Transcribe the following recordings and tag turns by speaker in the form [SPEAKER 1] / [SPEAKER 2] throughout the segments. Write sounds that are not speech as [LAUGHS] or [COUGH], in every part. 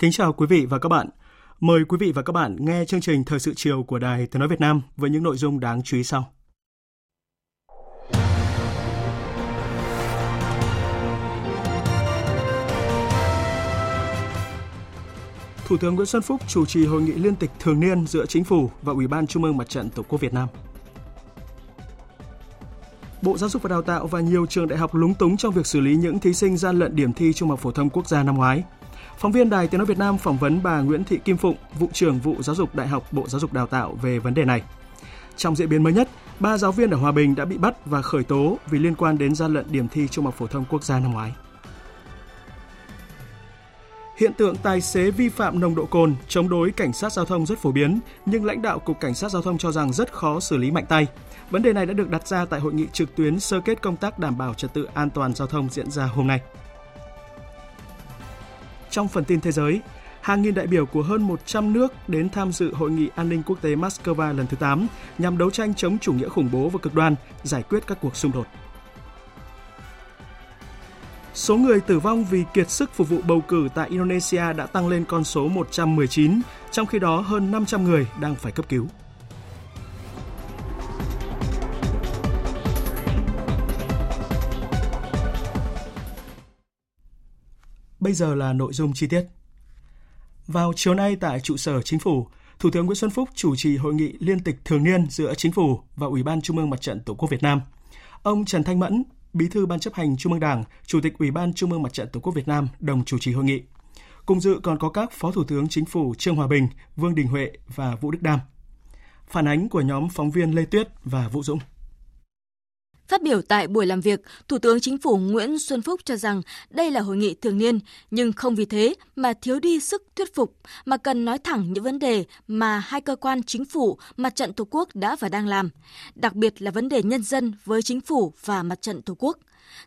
[SPEAKER 1] Kính chào quý vị và các bạn. Mời quý vị và các bạn nghe chương trình Thời sự chiều của Đài Tiếng Nói Việt Nam với những nội dung đáng chú ý sau. Thủ tướng Nguyễn Xuân Phúc chủ trì hội nghị liên tịch thường niên giữa Chính phủ và Ủy ban Trung ương Mặt trận Tổ quốc Việt Nam. Bộ Giáo dục và Đào tạo và nhiều trường đại học lúng túng trong việc xử lý những thí sinh gian lận điểm thi Trung học phổ thông quốc gia năm ngoái. Phóng viên Đài Tiếng nói Việt Nam phỏng vấn bà Nguyễn Thị Kim Phụng, vụ trưởng vụ Giáo dục Đại học Bộ Giáo dục Đào tạo về vấn đề này. Trong diễn biến mới nhất, ba giáo viên ở Hòa Bình đã bị bắt và khởi tố vì liên quan đến gian lận điểm thi Trung học phổ thông quốc gia năm ngoái. Hiện tượng tài xế vi phạm nồng độ cồn chống đối cảnh sát giao thông rất phổ biến, nhưng lãnh đạo Cục Cảnh sát Giao thông cho rằng rất khó xử lý mạnh tay. Vấn đề này đã được đặt ra tại hội nghị trực tuyến sơ kết công tác đảm bảo trật tự an toàn giao thông diễn ra hôm nay. Trong phần tin thế giới, hàng nghìn đại biểu của hơn 100 nước đến tham dự hội nghị an ninh quốc tế Moscow lần thứ 8 nhằm đấu tranh chống chủ nghĩa khủng bố và cực đoan, giải quyết các cuộc xung đột. Số người tử vong vì kiệt sức phục vụ bầu cử tại Indonesia đã tăng lên con số 119, trong khi đó hơn 500 người đang phải cấp cứu. Bây giờ là nội dung chi tiết. Vào chiều nay tại trụ sở Chính phủ, Thủ tướng Nguyễn Xuân Phúc chủ trì hội nghị liên tịch thường niên giữa Chính phủ và Ủy ban Trung ương Mặt trận Tổ quốc Việt Nam. Ông Trần Thanh Mẫn, Bí thư Ban chấp hành Trung ương Đảng, Chủ tịch Ủy ban Trung ương Mặt trận Tổ quốc Việt Nam đồng chủ trì hội nghị. Cùng dự còn có các Phó Thủ tướng Chính phủ Trương Hòa Bình, Vương Đình Huệ và Vũ Đức Đam. Phản ánh của nhóm phóng viên Lê Tuyết và Vũ Dũng.
[SPEAKER 2] Phát biểu tại buổi làm việc, Thủ tướng Chính phủ Nguyễn Xuân Phúc cho rằng đây là hội nghị thường niên, nhưng không vì thế mà thiếu đi sức thuyết phục, mà cần nói thẳng những vấn đề mà hai cơ quan chính phủ, mặt trận Tổ quốc đã và đang làm, đặc biệt là vấn đề nhân dân với chính phủ và mặt trận Tổ quốc.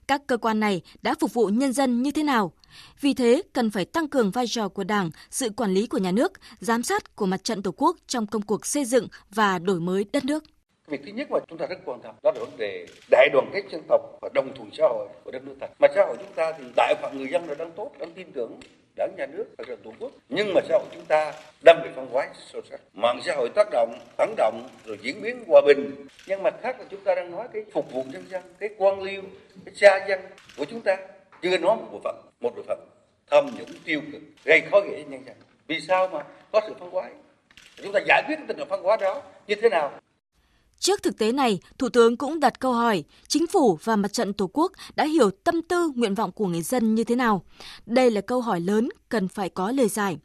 [SPEAKER 2] Các cơ quan này đã phục vụ nhân dân như thế nào? Vì thế, cần phải tăng cường vai trò của Đảng, sự quản lý của nhà nước, giám sát của mặt trận Tổ quốc trong công cuộc xây dựng và đổi mới đất nước
[SPEAKER 3] việc thứ nhất mà chúng ta rất quan tâm đó là vấn đề đại đoàn kết dân tộc và đồng thuận xã hội của đất nước ta. Mà xã hội chúng ta thì đại phận người dân là đang tốt, đang tin tưởng đảng, nhà nước và tổ quốc. Nhưng mà xã hội chúng ta đang bị phân hóa sâu sắc. Mạng xã hội tác động, phản động, rồi diễn biến hòa bình. Nhưng mà khác là chúng ta đang nói cái phục vụ nhân dân, cái quan liêu, cái xa dân của chúng ta chưa nói một bộ phận, một bộ phận tham nhũng tiêu cực, gây khó dễ cho nhân dân. Vì sao mà có sự phân hóa? Chúng ta giải quyết tình trạng phân hóa đó như thế nào?
[SPEAKER 2] Trước thực tế này, Thủ tướng cũng đặt câu hỏi, chính phủ và mặt trận Tổ quốc đã hiểu tâm tư, nguyện vọng của người dân như thế nào? Đây là câu hỏi lớn cần phải có lời giải.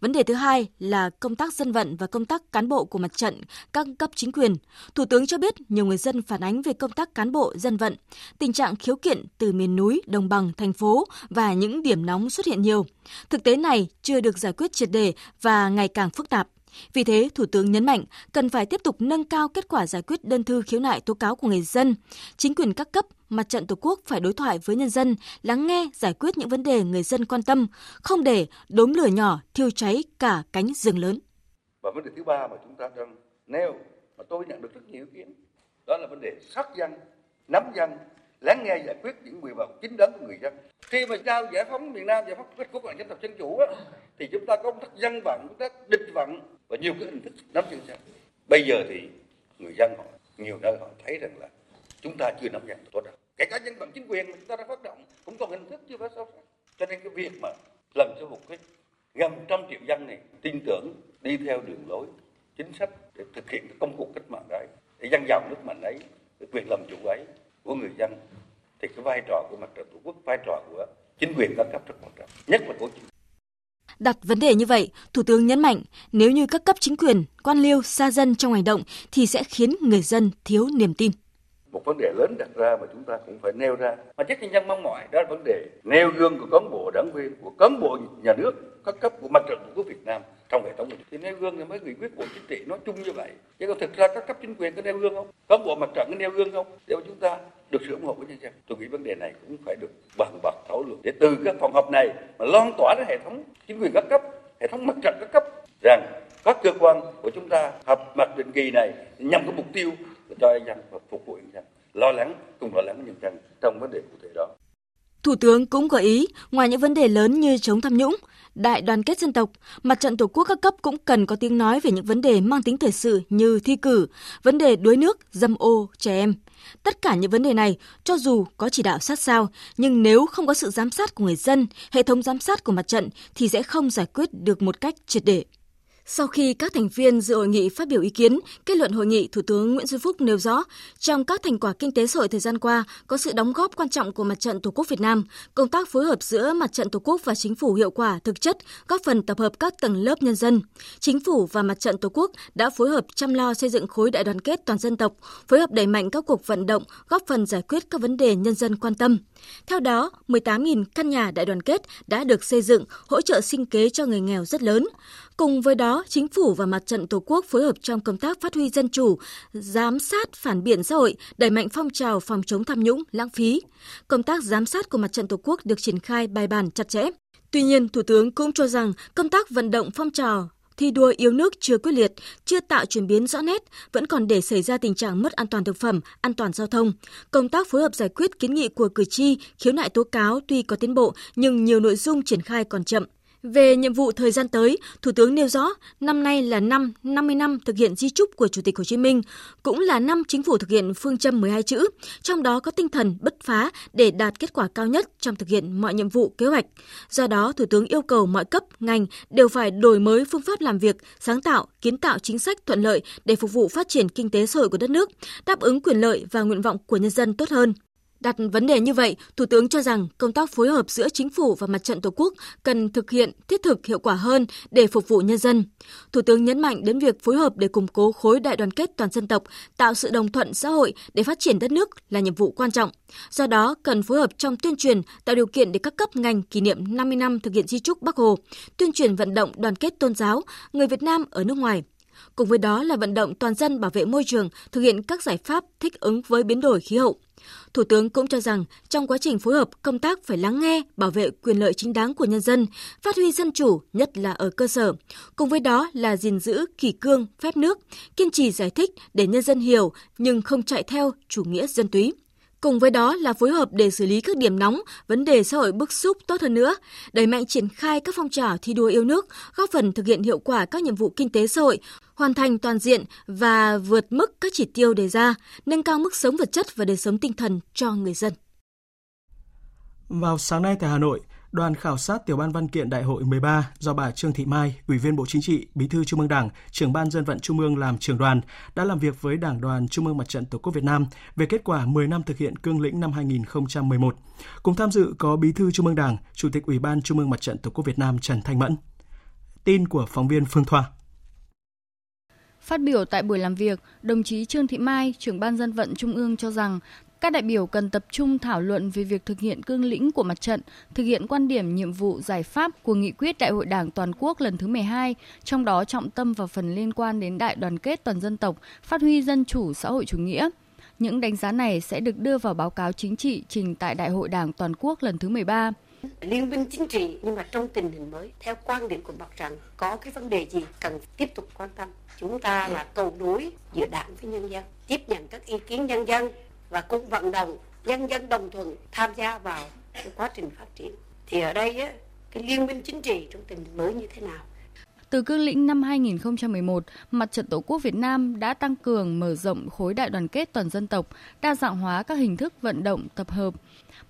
[SPEAKER 2] Vấn đề thứ hai là công tác dân vận và công tác cán bộ của mặt trận, các cấp chính quyền. Thủ tướng cho biết nhiều người dân phản ánh về công tác cán bộ dân vận, tình trạng khiếu kiện từ miền núi, đồng bằng, thành phố và những điểm nóng xuất hiện nhiều. Thực tế này chưa được giải quyết triệt đề và ngày càng phức tạp. Vì thế, Thủ tướng nhấn mạnh cần phải tiếp tục nâng cao kết quả giải quyết đơn thư khiếu nại tố cáo của người dân. Chính quyền các cấp, mặt trận Tổ quốc phải đối thoại với nhân dân, lắng nghe, giải quyết những vấn đề người dân quan tâm, không để đốm lửa nhỏ thiêu cháy cả cánh rừng lớn.
[SPEAKER 3] Và vấn đề thứ ba mà chúng ta đang nêu mà tôi nhận được rất nhiều ý kiến, đó là vấn đề sát dân, nắm dân, lắng nghe giải quyết những nguyện vọng chính đáng của người dân khi mà trao giải phóng miền nam giải phóng kết quốc là dân tộc dân chủ á, thì chúng ta có công tác dân vận công tác địch vận và nhiều cái hình thức nắm dân dân bây giờ thì người dân họ, nhiều nơi họ thấy rằng là chúng ta chưa nắm nhận tốt đâu kể cả dân bằng chính quyền mà chúng ta đã phát động, cũng còn hình thức chưa phải sắc. cho nên cái việc mà làm cho một cái gần trăm triệu dân này tin tưởng đi theo đường lối chính sách để thực hiện cái công cuộc cách mạng đấy, để dân giàu nước mạnh ấy, cái quyền làm chủ ấy của người dân, thì cái vai trò của mặt trận tổ quốc, vai trò của chính quyền các cấp rất quan trọng, nhất là của chính
[SPEAKER 2] Đặt vấn đề như vậy, Thủ tướng nhấn mạnh nếu như các cấp chính quyền, quan liêu, xa dân trong hành động thì sẽ khiến người dân thiếu niềm tin.
[SPEAKER 3] Một vấn đề lớn đặt ra mà chúng ta cũng phải nêu ra. Mà chắc nhân dân mong mỏi đó là vấn đề nêu gương của cán bộ đảng viên, của cán bộ nhà nước, các cấp của mặt trận tổ quốc Việt Nam trong hệ thống. Thì nêu gương thì mới nghị quyết của chính trị nói chung như vậy. Chứ còn thực ra các cấp chính quyền có nêu gương không? Cán bộ mặt trận có nêu gương không? Để mà chúng ta được sự ủng hộ của nhân dân. Tôi nghĩ vấn đề này cũng phải được bàn bạc thảo luận. Để từ các phòng họp này mà lan tỏa đến hệ thống chính quyền các cấp hệ thống mặt trận các cấp rằng các cơ quan của chúng ta họp mặt định kỳ này nhằm cái mục tiêu là cho nhân dân và phục vụ nhân dân lo lắng cùng lo lắng nhân dân trong vấn đề cụ thể đó
[SPEAKER 2] Thủ tướng cũng gợi ý, ngoài những vấn đề lớn như chống tham nhũng, đại đoàn kết dân tộc, mặt trận tổ quốc các cấp cũng cần có tiếng nói về những vấn đề mang tính thời sự như thi cử, vấn đề đuối nước, dâm ô, trẻ em. Tất cả những vấn đề này, cho dù có chỉ đạo sát sao, nhưng nếu không có sự giám sát của người dân, hệ thống giám sát của mặt trận thì sẽ không giải quyết được một cách triệt để. Sau khi các thành viên dự hội nghị phát biểu ý kiến, kết luận hội nghị, Thủ tướng Nguyễn Xuân Phúc nêu rõ, trong các thành quả kinh tế xã hội thời gian qua có sự đóng góp quan trọng của Mặt trận Tổ quốc Việt Nam, công tác phối hợp giữa Mặt trận Tổ quốc và chính phủ hiệu quả thực chất, góp phần tập hợp các tầng lớp nhân dân. Chính phủ và Mặt trận Tổ quốc đã phối hợp chăm lo xây dựng khối đại đoàn kết toàn dân tộc, phối hợp đẩy mạnh các cuộc vận động, góp phần giải quyết các vấn đề nhân dân quan tâm. Theo đó, 18.000 căn nhà đại đoàn kết đã được xây dựng, hỗ trợ sinh kế cho người nghèo rất lớn. Cùng với đó, chính phủ và mặt trận Tổ quốc phối hợp trong công tác phát huy dân chủ, giám sát phản biện xã hội, đẩy mạnh phong trào phòng chống tham nhũng, lãng phí. Công tác giám sát của mặt trận Tổ quốc được triển khai bài bản chặt chẽ. Tuy nhiên, Thủ tướng cũng cho rằng công tác vận động phong trào thi đua yêu nước chưa quyết liệt, chưa tạo chuyển biến rõ nét, vẫn còn để xảy ra tình trạng mất an toàn thực phẩm, an toàn giao thông. Công tác phối hợp giải quyết kiến nghị của cử tri, khiếu nại tố cáo tuy có tiến bộ nhưng nhiều nội dung triển khai còn chậm. Về nhiệm vụ thời gian tới, Thủ tướng nêu rõ, năm nay là năm 50 năm thực hiện di trúc của Chủ tịch Hồ Chí Minh, cũng là năm chính phủ thực hiện phương châm 12 chữ, trong đó có tinh thần bất phá để đạt kết quả cao nhất trong thực hiện mọi nhiệm vụ kế hoạch. Do đó, Thủ tướng yêu cầu mọi cấp, ngành đều phải đổi mới phương pháp làm việc, sáng tạo, kiến tạo chính sách thuận lợi để phục vụ phát triển kinh tế xã hội của đất nước, đáp ứng quyền lợi và nguyện vọng của nhân dân tốt hơn. Đặt vấn đề như vậy, Thủ tướng cho rằng công tác phối hợp giữa chính phủ và mặt trận Tổ quốc cần thực hiện thiết thực hiệu quả hơn để phục vụ nhân dân. Thủ tướng nhấn mạnh đến việc phối hợp để củng cố khối đại đoàn kết toàn dân tộc, tạo sự đồng thuận xã hội để phát triển đất nước là nhiệm vụ quan trọng. Do đó, cần phối hợp trong tuyên truyền, tạo điều kiện để các cấp ngành kỷ niệm 50 năm thực hiện di trúc Bắc Hồ, tuyên truyền vận động đoàn kết tôn giáo, người Việt Nam ở nước ngoài, Cùng với đó là vận động toàn dân bảo vệ môi trường, thực hiện các giải pháp thích ứng với biến đổi khí hậu. Thủ tướng cũng cho rằng trong quá trình phối hợp, công tác phải lắng nghe, bảo vệ quyền lợi chính đáng của nhân dân, phát huy dân chủ, nhất là ở cơ sở. Cùng với đó là gìn giữ kỷ cương, phép nước, kiên trì giải thích để nhân dân hiểu nhưng không chạy theo chủ nghĩa dân túy. Cùng với đó là phối hợp để xử lý các điểm nóng, vấn đề xã hội bức xúc tốt hơn nữa, đẩy mạnh triển khai các phong trào thi đua yêu nước, góp phần thực hiện hiệu quả các nhiệm vụ kinh tế xã hội, hoàn thành toàn diện và vượt mức các chỉ tiêu đề ra, nâng cao mức sống vật chất và đời sống tinh thần cho người dân.
[SPEAKER 1] Vào sáng nay tại Hà Nội, đoàn khảo sát tiểu ban văn kiện Đại hội 13 do bà Trương Thị Mai, Ủy viên Bộ Chính trị, Bí thư Trung ương Đảng, trưởng ban dân vận Trung ương làm trưởng đoàn đã làm việc với Đảng đoàn Trung ương Mặt trận Tổ quốc Việt Nam về kết quả 10 năm thực hiện cương lĩnh năm 2011. Cùng tham dự có Bí thư Trung ương Đảng, Chủ tịch Ủy ban Trung ương Mặt trận Tổ quốc Việt Nam Trần Thanh Mẫn. Tin của phóng viên Phương Thoa.
[SPEAKER 4] Phát biểu tại buổi làm việc, đồng chí Trương Thị Mai, trưởng ban dân vận Trung ương cho rằng các đại biểu cần tập trung thảo luận về việc thực hiện cương lĩnh của mặt trận, thực hiện quan điểm nhiệm vụ giải pháp của nghị quyết Đại hội Đảng toàn quốc lần thứ 12, trong đó trọng tâm vào phần liên quan đến đại đoàn kết toàn dân tộc, phát huy dân chủ xã hội chủ nghĩa. Những đánh giá này sẽ được đưa vào báo cáo chính trị trình tại Đại hội Đảng toàn quốc lần thứ 13
[SPEAKER 5] liên minh chính trị nhưng mà trong tình hình mới theo quan điểm của mặt trận có cái vấn đề gì cần tiếp tục quan tâm? Chúng ta là cầu nối giữa đảng với nhân dân tiếp nhận các ý kiến nhân dân và cũng vận động nhân dân đồng thuận tham gia vào cái quá trình phát triển thì ở đây á, cái liên minh chính trị trong tình hình mới như thế nào
[SPEAKER 4] từ cương lĩnh năm 2011, Mặt trận Tổ quốc Việt Nam đã tăng cường mở rộng khối đại đoàn kết toàn dân tộc, đa dạng hóa các hình thức vận động tập hợp.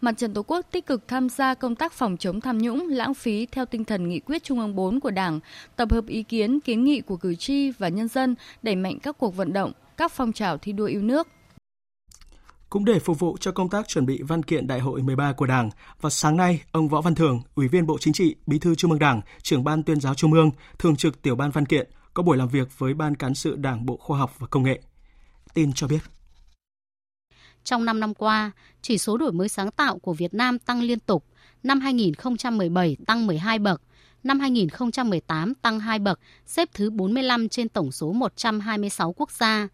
[SPEAKER 4] Mặt trận Tổ quốc tích cực tham gia công tác phòng chống tham nhũng, lãng phí theo tinh thần nghị quyết Trung ương 4 của Đảng, tập hợp ý kiến, kiến nghị của cử tri và nhân dân, đẩy mạnh các cuộc vận động, các phong trào thi đua yêu nước.
[SPEAKER 1] Cũng để phục vụ cho công tác chuẩn bị văn kiện Đại hội 13 của Đảng, vào sáng nay, ông Võ Văn Thưởng, Ủy viên Bộ Chính trị, Bí thư Trung ương Đảng, trưởng ban tuyên giáo Trung ương, thường trực tiểu ban văn kiện có buổi làm việc với Ban cán sự Đảng Bộ Khoa học và Công nghệ. Tin cho biết.
[SPEAKER 6] Trong 5 năm qua, chỉ số đổi mới sáng tạo của Việt Nam tăng liên tục. Năm 2017 tăng 12 bậc, năm 2018 tăng 2 bậc, xếp thứ 45 trên tổng số 126 quốc gia.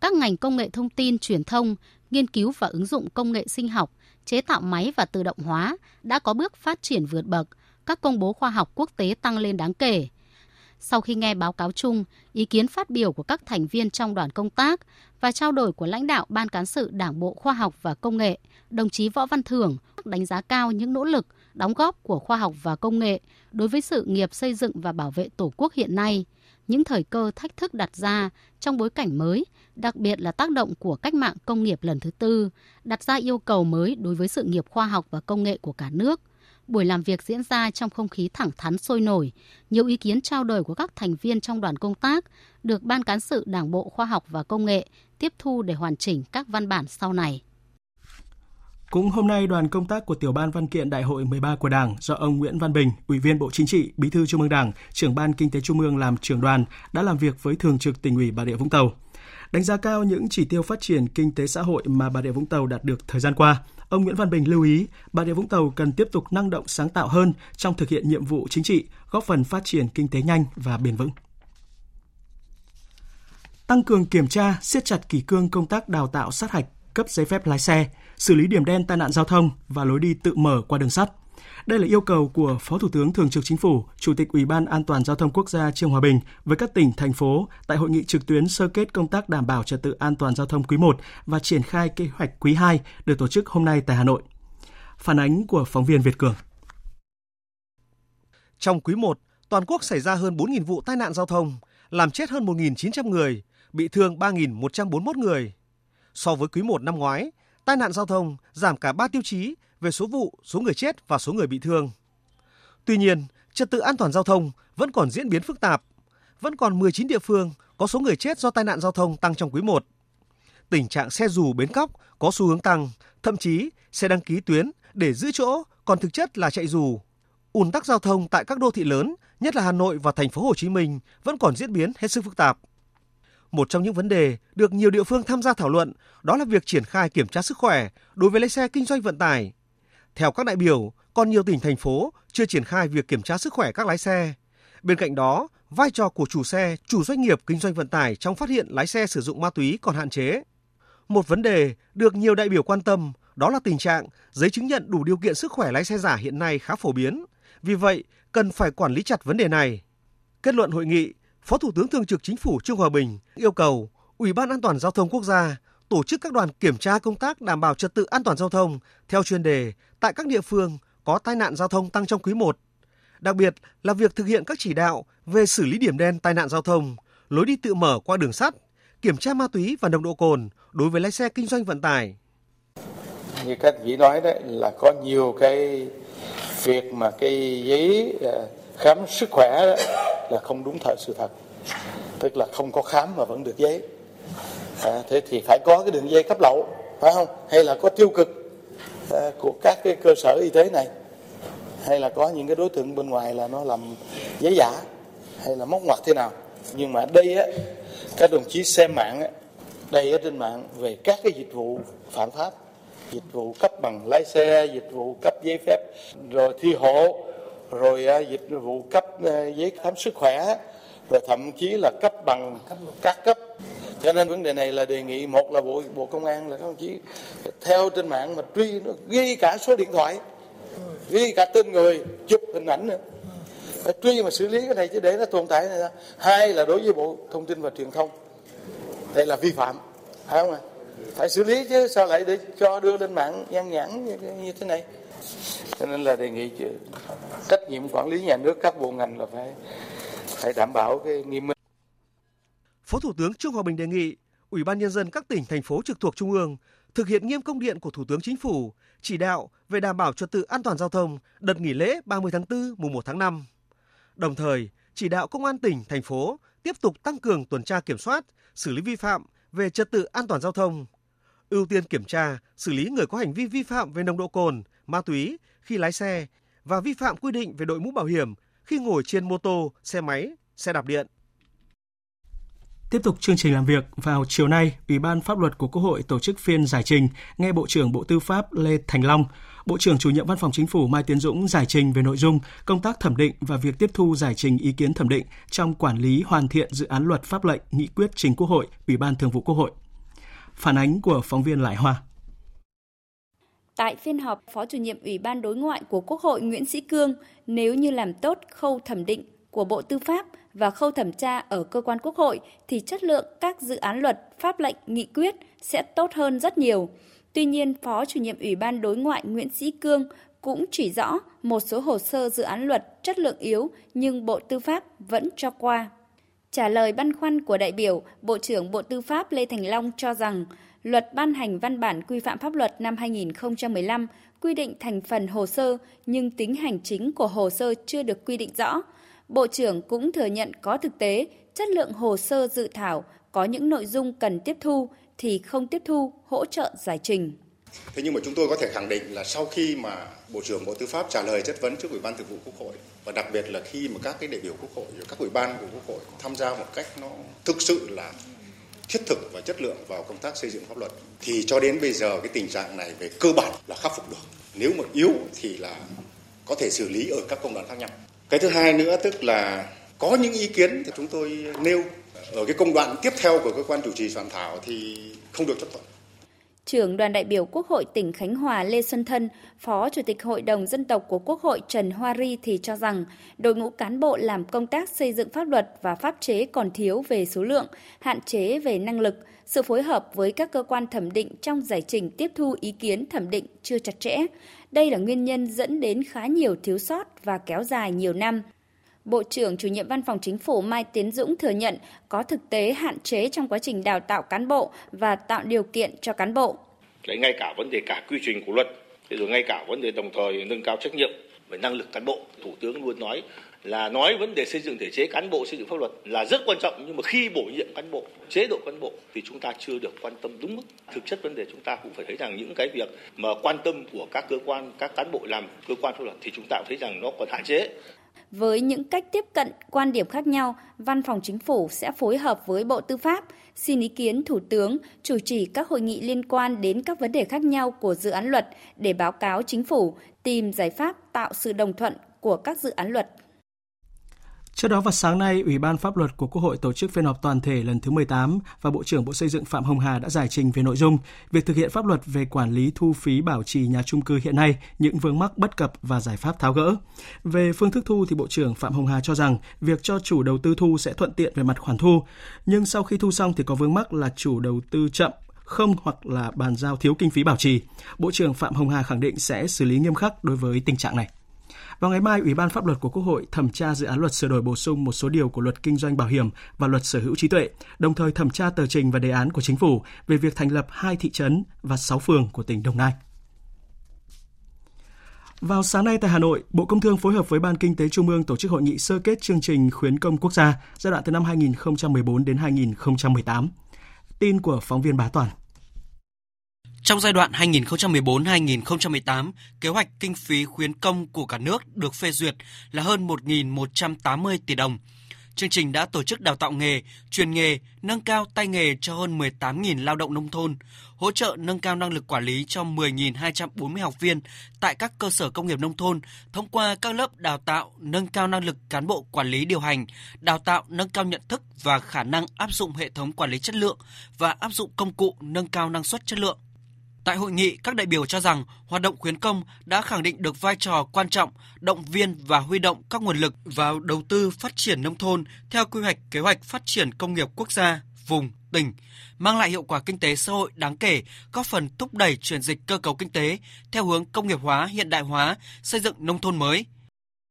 [SPEAKER 6] Các ngành công nghệ thông tin, truyền thông, nghiên cứu và ứng dụng công nghệ sinh học, chế tạo máy và tự động hóa đã có bước phát triển vượt bậc. Các công bố khoa học quốc tế tăng lên đáng kể. Sau khi nghe báo cáo chung, ý kiến phát biểu của các thành viên trong đoàn công tác và trao đổi của lãnh đạo Ban cán sự Đảng Bộ Khoa học và Công nghệ, đồng chí Võ Văn Thưởng đánh giá cao những nỗ lực, đóng góp của khoa học và công nghệ đối với sự nghiệp xây dựng và bảo vệ Tổ quốc hiện nay, những thời cơ thách thức đặt ra trong bối cảnh mới, đặc biệt là tác động của cách mạng công nghiệp lần thứ tư, đặt ra yêu cầu mới đối với sự nghiệp khoa học và công nghệ của cả nước – Buổi làm việc diễn ra trong không khí thẳng thắn sôi nổi, nhiều ý kiến trao đổi của các thành viên trong đoàn công tác được Ban cán sự Đảng bộ Khoa học và Công nghệ tiếp thu để hoàn chỉnh các văn bản sau này.
[SPEAKER 1] Cũng hôm nay, đoàn công tác của Tiểu ban Văn kiện Đại hội 13 của Đảng do ông Nguyễn Văn Bình, Ủy viên Bộ Chính trị, Bí thư Trung ương Đảng, trưởng ban Kinh tế Trung ương làm trưởng đoàn đã làm việc với Thường trực tỉnh ủy Bà Rịa Vũng Tàu. Đánh giá cao những chỉ tiêu phát triển kinh tế xã hội mà Bà Rịa Vũng Tàu đạt được thời gian qua, ông Nguyễn Văn Bình lưu ý Bà Rịa Vũng Tàu cần tiếp tục năng động sáng tạo hơn trong thực hiện nhiệm vụ chính trị, góp phần phát triển kinh tế nhanh và bền vững. Tăng cường kiểm tra, siết chặt kỷ cương công tác đào tạo sát hạch, cấp giấy phép lái xe, xử lý điểm đen tai nạn giao thông và lối đi tự mở qua đường sắt – đây là yêu cầu của Phó Thủ tướng Thường trực Chính phủ, Chủ tịch Ủy ban An toàn giao thông quốc gia Trương Hòa Bình với các tỉnh, thành phố tại hội nghị trực tuyến sơ kết công tác đảm bảo trật tự an toàn giao thông quý 1 và triển khai kế hoạch quý 2 được tổ chức hôm nay tại Hà Nội. Phản ánh của phóng viên Việt Cường.
[SPEAKER 7] Trong quý 1, toàn quốc xảy ra hơn 4.000 vụ tai nạn giao thông, làm chết hơn 1.900 người, bị thương 3.141 người. So với quý 1 năm ngoái, tai nạn giao thông giảm cả 3 tiêu chí về số vụ, số người chết và số người bị thương. Tuy nhiên, trật tự an toàn giao thông vẫn còn diễn biến phức tạp. Vẫn còn 19 địa phương có số người chết do tai nạn giao thông tăng trong quý 1. Tình trạng xe dù bến cóc có xu hướng tăng, thậm chí xe đăng ký tuyến để giữ chỗ còn thực chất là chạy dù. Ùn tắc giao thông tại các đô thị lớn, nhất là Hà Nội và thành phố Hồ Chí Minh vẫn còn diễn biến hết sức phức tạp. Một trong những vấn đề được nhiều địa phương tham gia thảo luận đó là việc triển khai kiểm tra sức khỏe đối với lái xe kinh doanh vận tải. Theo các đại biểu, còn nhiều tỉnh thành phố chưa triển khai việc kiểm tra sức khỏe các lái xe. Bên cạnh đó, vai trò của chủ xe, chủ doanh nghiệp kinh doanh vận tải trong phát hiện lái xe sử dụng ma túy còn hạn chế. Một vấn đề được nhiều đại biểu quan tâm đó là tình trạng giấy chứng nhận đủ điều kiện sức khỏe lái xe giả hiện nay khá phổ biến. Vì vậy, cần phải quản lý chặt vấn đề này. Kết luận hội nghị, Phó Thủ tướng Thường trực Chính phủ Trương Hòa Bình yêu cầu Ủy ban An toàn giao thông quốc gia tổ chức các đoàn kiểm tra công tác đảm bảo trật tự an toàn giao thông theo chuyên đề tại các địa phương có tai nạn giao thông tăng trong quý 1. Đặc biệt là việc thực hiện các chỉ đạo về xử lý điểm đen tai nạn giao thông, lối đi tự mở qua đường sắt, kiểm tra ma túy và nồng độ cồn đối với lái xe kinh doanh vận tải.
[SPEAKER 8] Như các vị nói đấy là có nhiều cái việc mà cái giấy ờ, khám sức khỏe là không đúng thời sự thật. Tức là không có khám mà vẫn được giấy. À, thế thì phải có cái đường dây cấp lậu phải không? Hay là có tiêu cực à, của các cái cơ sở y tế này? Hay là có những cái đối tượng bên ngoài là nó làm giấy giả hay là móc ngoặt thế nào? Nhưng mà đây á các đồng chí xem mạng á đây ở trên mạng về các cái dịch vụ phạm pháp dịch vụ cấp bằng lái xe dịch vụ cấp giấy phép rồi thi hộ rồi à, dịch vụ cấp à, giấy khám sức khỏe, rồi thậm chí là cấp bằng các cấp. Cho nên vấn đề này là đề nghị, một là bộ bộ công an là các đồng chí, theo trên mạng mà truy nó, ghi cả số điện thoại, ghi cả tên người, chụp hình ảnh nữa. Phải truy mà xử lý cái này chứ để nó tồn tại này ra. Hai là đối với bộ thông tin và truyền thông, đây là vi phạm, phải không ạ? Phải xử lý chứ sao lại để cho đưa lên mạng nhan nhãn như, như thế này cho nên là đề nghị trách nhiệm quản lý nhà nước các bộ ngành là phải phải đảm bảo cái nghiêm minh.
[SPEAKER 7] Phó Thủ tướng Trương Hòa Bình đề nghị Ủy ban nhân dân các tỉnh thành phố trực thuộc trung ương thực hiện nghiêm công điện của Thủ tướng Chính phủ chỉ đạo về đảm bảo trật tự an toàn giao thông đợt nghỉ lễ 30 tháng 4 mùng 1 tháng 5. Đồng thời, chỉ đạo công an tỉnh, thành phố tiếp tục tăng cường tuần tra kiểm soát, xử lý vi phạm về trật tự an toàn giao thông. ưu tiên kiểm tra, xử lý người có hành vi vi phạm về nồng độ cồn, ma túy khi lái xe và vi phạm quy định về đội mũ bảo hiểm khi ngồi trên mô tô, xe máy, xe đạp điện.
[SPEAKER 1] Tiếp tục chương trình làm việc, vào chiều nay, Ủy ban Pháp luật của Quốc hội tổ chức phiên giải trình nghe Bộ trưởng Bộ Tư pháp Lê Thành Long, Bộ trưởng chủ nhiệm Văn phòng Chính phủ Mai Tiến Dũng giải trình về nội dung công tác thẩm định và việc tiếp thu giải trình ý kiến thẩm định trong quản lý hoàn thiện dự án luật pháp lệnh nghị quyết trình Quốc hội, Ủy ban Thường vụ Quốc hội. Phản ánh của phóng viên Lại Hoa.
[SPEAKER 9] Tại phiên họp, Phó chủ nhiệm Ủy ban Đối ngoại của Quốc hội Nguyễn Sĩ Cương, nếu như làm tốt khâu thẩm định của Bộ Tư pháp và khâu thẩm tra ở cơ quan Quốc hội thì chất lượng các dự án luật, pháp lệnh, nghị quyết sẽ tốt hơn rất nhiều. Tuy nhiên, Phó chủ nhiệm Ủy ban Đối ngoại Nguyễn Sĩ Cương cũng chỉ rõ một số hồ sơ dự án luật chất lượng yếu nhưng Bộ Tư pháp vẫn cho qua. Trả lời băn khoăn của đại biểu, Bộ trưởng Bộ Tư pháp Lê Thành Long cho rằng luật ban hành văn bản quy phạm pháp luật năm 2015 quy định thành phần hồ sơ nhưng tính hành chính của hồ sơ chưa được quy định rõ. Bộ trưởng cũng thừa nhận có thực tế chất lượng hồ sơ dự thảo có những nội dung cần tiếp thu thì không tiếp thu hỗ trợ giải trình.
[SPEAKER 10] Thế nhưng mà chúng tôi có thể khẳng định là sau khi mà Bộ trưởng Bộ Tư pháp trả lời chất vấn trước Ủy ban Thường vụ Quốc hội và đặc biệt là khi mà các cái đại biểu Quốc hội, các ủy ban của Quốc hội tham gia một cách nó thực sự là thiết thực và chất lượng vào công tác xây dựng pháp luật thì cho đến bây giờ cái tình trạng này về cơ bản là khắc phục được. Nếu mà yếu thì là có thể xử lý ở các công đoạn khác nhau. Cái thứ hai nữa tức là có những ý kiến thì chúng tôi nêu ở cái công đoạn tiếp theo của cơ quan chủ trì soạn thảo thì không được chấp thuận.
[SPEAKER 9] Trưởng đoàn đại biểu Quốc hội tỉnh Khánh Hòa Lê Xuân Thân, Phó Chủ tịch Hội đồng Dân tộc của Quốc hội Trần Hoa Ri thì cho rằng đội ngũ cán bộ làm công tác xây dựng pháp luật và pháp chế còn thiếu về số lượng, hạn chế về năng lực, sự phối hợp với các cơ quan thẩm định trong giải trình tiếp thu ý kiến thẩm định chưa chặt chẽ. Đây là nguyên nhân dẫn đến khá nhiều thiếu sót và kéo dài nhiều năm. Bộ trưởng chủ nhiệm Văn phòng Chính phủ Mai Tiến Dũng thừa nhận có thực tế hạn chế trong quá trình đào tạo cán bộ và tạo điều kiện cho cán bộ.
[SPEAKER 11] Đấy ngay cả vấn đề cả quy trình của luật, rồi ngay cả vấn đề đồng thời nâng cao trách nhiệm về năng lực cán bộ. Thủ tướng luôn nói là nói vấn đề xây dựng thể chế cán bộ xây dựng pháp luật là rất quan trọng nhưng mà khi bổ nhiệm cán bộ chế độ cán bộ thì chúng ta chưa được quan tâm đúng mức. Thực chất vấn đề chúng ta cũng phải thấy rằng những cái việc mà quan tâm của các cơ quan các cán bộ làm cơ quan pháp luật thì chúng ta cũng thấy rằng nó còn hạn chế.
[SPEAKER 9] Với những cách tiếp cận, quan điểm khác nhau, Văn phòng Chính phủ sẽ phối hợp với Bộ Tư pháp, xin ý kiến Thủ tướng, chủ trì các hội nghị liên quan đến các vấn đề khác nhau của dự án luật để báo cáo Chính phủ, tìm giải pháp tạo sự đồng thuận của các dự án luật.
[SPEAKER 1] Trước đó vào sáng nay, Ủy ban Pháp luật của Quốc hội tổ chức phiên họp toàn thể lần thứ 18 và Bộ trưởng Bộ Xây dựng Phạm Hồng Hà đã giải trình về nội dung việc thực hiện pháp luật về quản lý thu phí bảo trì nhà trung cư hiện nay, những vướng mắc bất cập và giải pháp tháo gỡ. Về phương thức thu thì Bộ trưởng Phạm Hồng Hà cho rằng việc cho chủ đầu tư thu sẽ thuận tiện về mặt khoản thu, nhưng sau khi thu xong thì có vướng mắc là chủ đầu tư chậm không hoặc là bàn giao thiếu kinh phí bảo trì. Bộ trưởng Phạm Hồng Hà khẳng định sẽ xử lý nghiêm khắc đối với tình trạng này. Vào ngày mai, Ủy ban Pháp luật của Quốc hội thẩm tra dự án luật sửa đổi bổ sung một số điều của luật kinh doanh bảo hiểm và luật sở hữu trí tuệ, đồng thời thẩm tra tờ trình và đề án của chính phủ về việc thành lập hai thị trấn và sáu phường của tỉnh Đồng Nai. Vào sáng nay tại Hà Nội, Bộ Công Thương phối hợp với Ban Kinh tế Trung ương tổ chức hội nghị sơ kết chương trình khuyến công quốc gia giai đoạn từ năm 2014 đến 2018. Tin của phóng viên Bá Toàn.
[SPEAKER 12] Trong giai đoạn 2014-2018, kế hoạch kinh phí khuyến công của cả nước được phê duyệt là hơn 1.180 tỷ đồng. Chương trình đã tổ chức đào tạo nghề, truyền nghề, nâng cao tay nghề cho hơn 18.000 lao động nông thôn, hỗ trợ nâng cao năng lực quản lý cho 10.240 học viên tại các cơ sở công nghiệp nông thôn thông qua các lớp đào tạo nâng cao năng lực cán bộ quản lý điều hành, đào tạo nâng cao nhận thức và khả năng áp dụng hệ thống quản lý chất lượng và áp dụng công cụ nâng cao năng suất chất lượng. Tại hội nghị, các đại biểu cho rằng hoạt động khuyến công đã khẳng định được vai trò quan trọng, động viên và huy động các nguồn lực vào đầu tư phát triển nông thôn theo quy hoạch kế hoạch phát triển công nghiệp quốc gia, vùng, tỉnh, mang lại hiệu quả kinh tế xã hội đáng kể, góp phần thúc đẩy chuyển dịch cơ cấu kinh tế theo hướng công nghiệp hóa, hiện đại hóa, xây dựng nông thôn mới,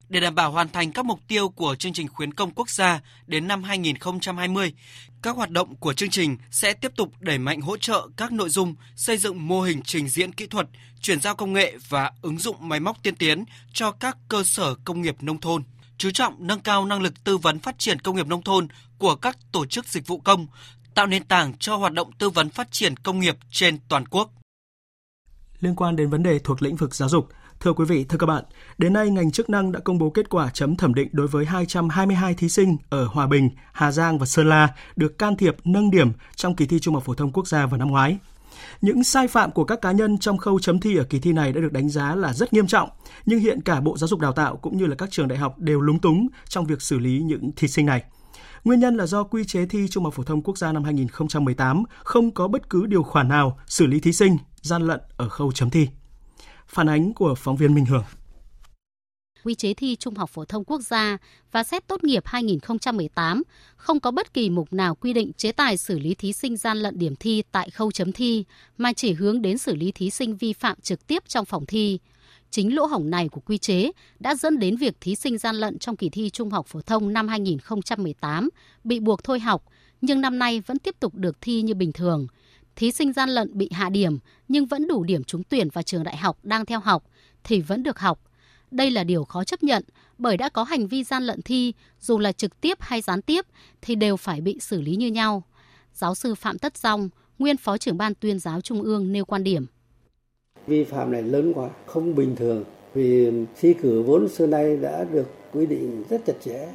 [SPEAKER 12] để đảm bảo hoàn thành các mục tiêu của chương trình khuyến công quốc gia đến năm 2020, các hoạt động của chương trình sẽ tiếp tục đẩy mạnh hỗ trợ các nội dung xây dựng mô hình trình diễn kỹ thuật, chuyển giao công nghệ và ứng dụng máy móc tiên tiến cho các cơ sở công nghiệp nông thôn chú trọng nâng cao năng lực tư vấn phát triển công nghiệp nông thôn của các tổ chức dịch vụ công, tạo nền tảng cho hoạt động tư vấn phát triển công nghiệp trên toàn quốc.
[SPEAKER 1] Liên quan đến vấn đề thuộc lĩnh vực giáo dục, Thưa quý vị, thưa các bạn, đến nay ngành chức năng đã công bố kết quả chấm thẩm định đối với 222 thí sinh ở Hòa Bình, Hà Giang và Sơn La được can thiệp nâng điểm trong kỳ thi Trung học phổ thông quốc gia vào năm ngoái. Những sai phạm của các cá nhân trong khâu chấm thi ở kỳ thi này đã được đánh giá là rất nghiêm trọng, nhưng hiện cả Bộ Giáo dục Đào tạo cũng như là các trường đại học đều lúng túng trong việc xử lý những thí sinh này. Nguyên nhân là do quy chế thi Trung học phổ thông quốc gia năm 2018 không có bất cứ điều khoản nào xử lý thí sinh gian lận ở khâu chấm thi. Phản ánh của phóng viên Minh Hường
[SPEAKER 6] quy chế thi Trung học phổ thông quốc gia và xét tốt nghiệp 2018 không có bất kỳ mục nào quy định chế tài xử lý thí sinh gian lận điểm thi tại khâu chấm thi, mà chỉ hướng đến xử lý thí sinh vi phạm trực tiếp trong phòng thi. Chính lỗ hổng này của quy chế đã dẫn đến việc thí sinh gian lận trong kỳ thi Trung học phổ thông năm 2018 bị buộc thôi học, nhưng năm nay vẫn tiếp tục được thi như bình thường. Thí sinh gian lận bị hạ điểm nhưng vẫn đủ điểm trúng tuyển vào trường đại học đang theo học thì vẫn được học – đây là điều khó chấp nhận bởi đã có hành vi gian lận thi, dù là trực tiếp hay gián tiếp thì đều phải bị xử lý như nhau. Giáo sư Phạm Tất Dòng, nguyên Phó trưởng ban tuyên giáo Trung ương nêu quan điểm.
[SPEAKER 13] Vi phạm này lớn quá, không bình thường vì thi cử vốn xưa nay đã được quy định rất chặt chẽ.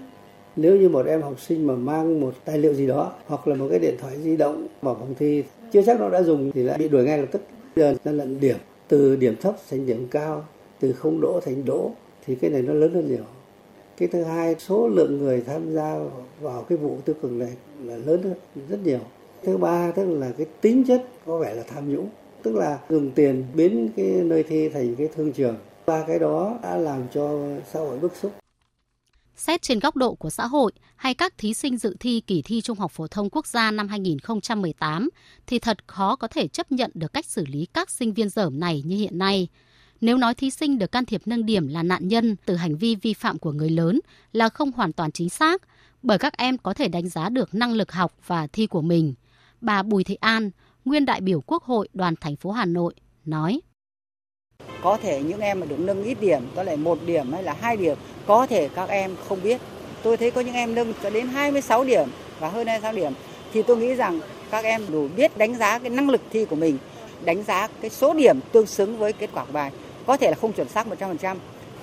[SPEAKER 13] Nếu như một em học sinh mà mang một tài liệu gì đó, hoặc là một cái điện thoại di động vào phòng thi, chưa chắc nó đã dùng thì lại bị đuổi ngay lập tức. Giờ gian lận điểm, từ điểm thấp thành điểm cao, từ không đỗ thành đỗ, thì cái này nó lớn hơn nhiều. Cái thứ hai, số lượng người tham gia vào cái vụ tiêu cực này là lớn hơn rất nhiều. Thứ ba, tức là cái tính chất có vẻ là tham nhũng, tức là dùng tiền biến cái nơi thi thành cái thương trường. Ba cái đó đã làm cho xã hội bức xúc.
[SPEAKER 6] Xét trên góc độ của xã hội hay các thí sinh dự thi kỳ thi Trung học phổ thông quốc gia năm 2018 thì thật khó có thể chấp nhận được cách xử lý các sinh viên dởm này như hiện nay. Nếu nói thí sinh được can thiệp nâng điểm là nạn nhân từ hành vi vi phạm của người lớn là không hoàn toàn chính xác, bởi các em có thể đánh giá được năng lực học và thi của mình. Bà Bùi Thị An, nguyên đại biểu Quốc hội đoàn thành phố Hà Nội, nói.
[SPEAKER 14] Có thể những em mà được nâng ít điểm, có lại một điểm hay là hai điểm, có thể các em không biết. Tôi thấy có những em nâng cho đến 26 điểm và hơn 26 điểm, thì tôi nghĩ rằng các em đủ biết đánh giá cái năng lực thi của mình, đánh giá cái số điểm tương xứng với kết quả của bài có thể là không chuẩn xác 100%.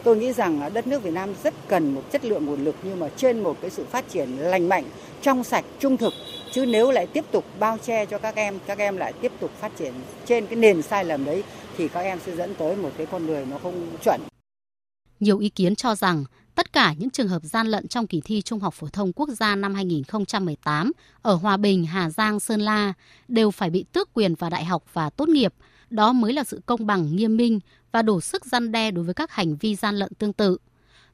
[SPEAKER 14] Tôi nghĩ rằng đất nước Việt Nam rất cần một chất lượng nguồn lực nhưng mà trên một cái sự phát triển lành mạnh, trong sạch, trung thực. Chứ nếu lại tiếp tục bao che cho các em, các em lại tiếp tục phát triển trên cái nền sai lầm đấy thì các em sẽ dẫn tới một cái con người nó không chuẩn.
[SPEAKER 6] Nhiều ý kiến cho rằng tất cả những trường hợp gian lận trong kỳ thi Trung học phổ thông quốc gia năm 2018 ở Hòa Bình, Hà Giang, Sơn La đều phải bị tước quyền vào đại học và tốt nghiệp. Đó mới là sự công bằng nghiêm minh và đủ sức gian đe đối với các hành vi gian lận tương tự.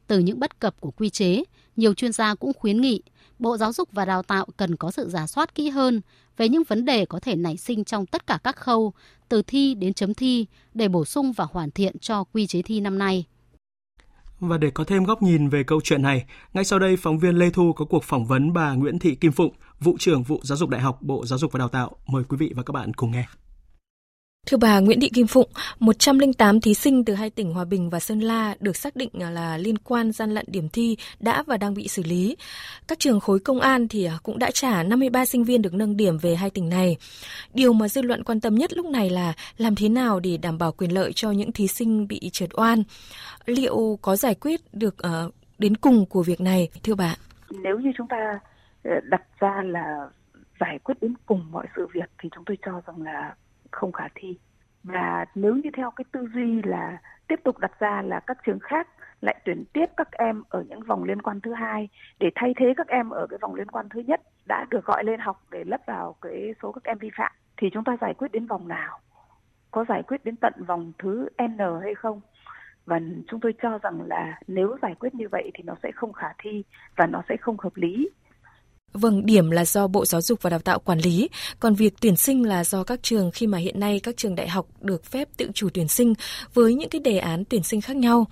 [SPEAKER 6] Từ những bất cập của quy chế, nhiều chuyên gia cũng khuyến nghị Bộ Giáo dục và Đào tạo cần có sự giả soát kỹ hơn về những vấn đề có thể nảy sinh trong tất cả các khâu, từ thi đến chấm thi, để bổ sung và hoàn thiện cho quy chế thi năm nay.
[SPEAKER 1] Và để có thêm góc nhìn về câu chuyện này, ngay sau đây phóng viên Lê Thu có cuộc phỏng vấn bà Nguyễn Thị Kim Phụng, vụ trưởng vụ Giáo dục Đại học Bộ Giáo dục và Đào tạo. Mời quý vị và các bạn cùng nghe.
[SPEAKER 15] Thưa bà Nguyễn Thị Kim Phụng, 108 thí sinh từ hai tỉnh Hòa Bình và Sơn La được xác định là liên quan gian lận điểm thi đã và đang bị xử lý. Các trường khối công an thì cũng đã trả 53 sinh viên được nâng điểm về hai tỉnh này. Điều mà dư luận quan tâm nhất lúc này là làm thế nào để đảm bảo quyền lợi cho những thí sinh bị trượt oan. Liệu có giải quyết được ờ, đến cùng của việc này, thưa bà?
[SPEAKER 16] Nếu như chúng ta ờ, đặt ra là giải quyết đến cùng mọi sự việc thì chúng tôi cho rằng là không khả thi. Và nếu như theo cái tư duy là tiếp tục đặt ra là các trường khác lại tuyển tiếp các em ở những vòng liên quan thứ hai, để thay thế các em ở cái vòng liên quan thứ nhất đã được gọi lên học để lấp vào cái số các em vi phạm, thì chúng ta giải quyết đến vòng nào? Có giải quyết đến tận vòng thứ n hay không? Và chúng tôi cho rằng là nếu giải quyết như vậy thì nó sẽ không khả thi và nó sẽ không hợp lý.
[SPEAKER 15] Vâng, điểm là do Bộ Giáo dục và Đào tạo quản lý, còn việc tuyển sinh là do các trường khi mà hiện nay các trường đại học được phép tự chủ tuyển sinh với những cái đề án tuyển sinh khác nhau.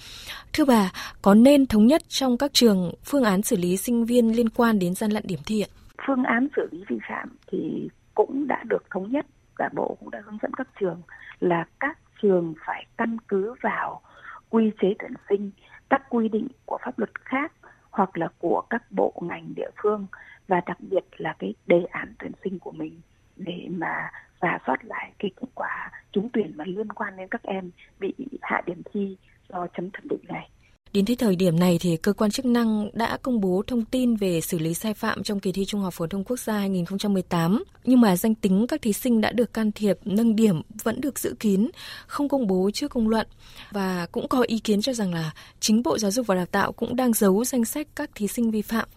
[SPEAKER 15] Thưa bà, có nên thống nhất trong các trường phương án xử lý sinh viên liên quan đến gian lận điểm thi ạ?
[SPEAKER 16] Phương án xử lý vi phạm thì cũng đã được thống nhất và Bộ cũng đã hướng dẫn các trường là các trường phải căn cứ vào quy chế tuyển sinh, các quy định của pháp luật khác hoặc là của các bộ ngành địa phương và đặc biệt là cái đề án tuyển sinh của mình để mà giả soát lại cái kết quả trúng tuyển mà liên quan đến các em bị hạ điểm thi do chấm thẩm định này.
[SPEAKER 15] Đến thế thời điểm này thì cơ quan chức năng đã công bố thông tin về xử lý sai phạm trong kỳ thi Trung học phổ thông quốc gia 2018, nhưng mà danh tính các thí sinh đã được can thiệp nâng điểm vẫn được giữ kín, không công bố trước công luận và cũng có ý kiến cho rằng là chính Bộ Giáo dục và Đào tạo cũng đang giấu danh sách các thí sinh vi phạm.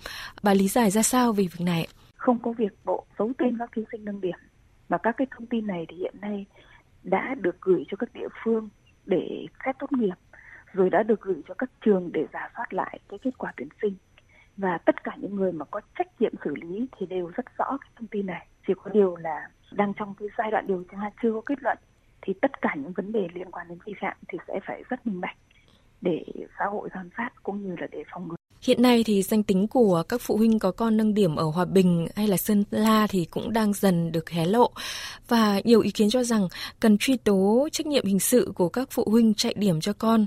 [SPEAKER 15] Bà lý giải ra sao về việc này?
[SPEAKER 16] Không có việc Bộ giấu tên các thí sinh nâng điểm, mà các cái thông tin này thì hiện nay đã được gửi cho các địa phương để xét tốt nghiệp rồi đã được gửi cho các trường để giả soát lại cái kết quả tuyển sinh. Và tất cả những người mà có trách nhiệm xử lý thì đều rất rõ cái thông tin này. Chỉ có điều là đang trong cái giai đoạn điều tra, chưa có kết luận, thì tất cả những vấn đề liên quan đến vi phạm thì sẽ phải rất minh bạch để xã hội giám sát cũng như là để phòng ngừa.
[SPEAKER 15] Hiện nay thì danh tính của các phụ huynh có con nâng điểm ở Hòa Bình hay là Sơn La thì cũng đang dần được hé lộ và nhiều ý kiến cho rằng cần truy tố trách nhiệm hình sự của các phụ huynh chạy điểm cho con.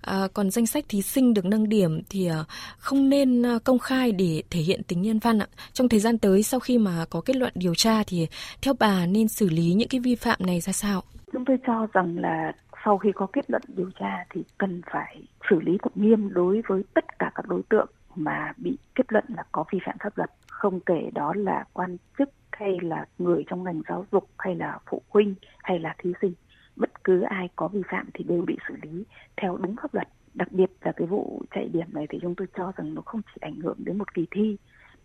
[SPEAKER 15] À, còn danh sách thí sinh được nâng điểm thì à, không nên à, công khai để thể hiện tính nhân văn ạ. Trong thời gian tới sau khi mà có kết luận điều tra thì theo bà nên xử lý những cái vi phạm này ra sao?
[SPEAKER 16] Chúng tôi cho rằng là sau khi có kết luận điều tra thì cần phải xử lý thật nghiêm đối với tất cả các đối tượng mà bị kết luận là có vi phạm pháp luật. Không kể đó là quan chức hay là người trong ngành giáo dục hay là phụ huynh hay là thí sinh. Bất cứ ai có vi phạm thì đều bị xử lý theo đúng pháp luật. Đặc biệt là cái vụ chạy điểm này thì chúng tôi cho rằng nó không chỉ ảnh hưởng đến một kỳ thi,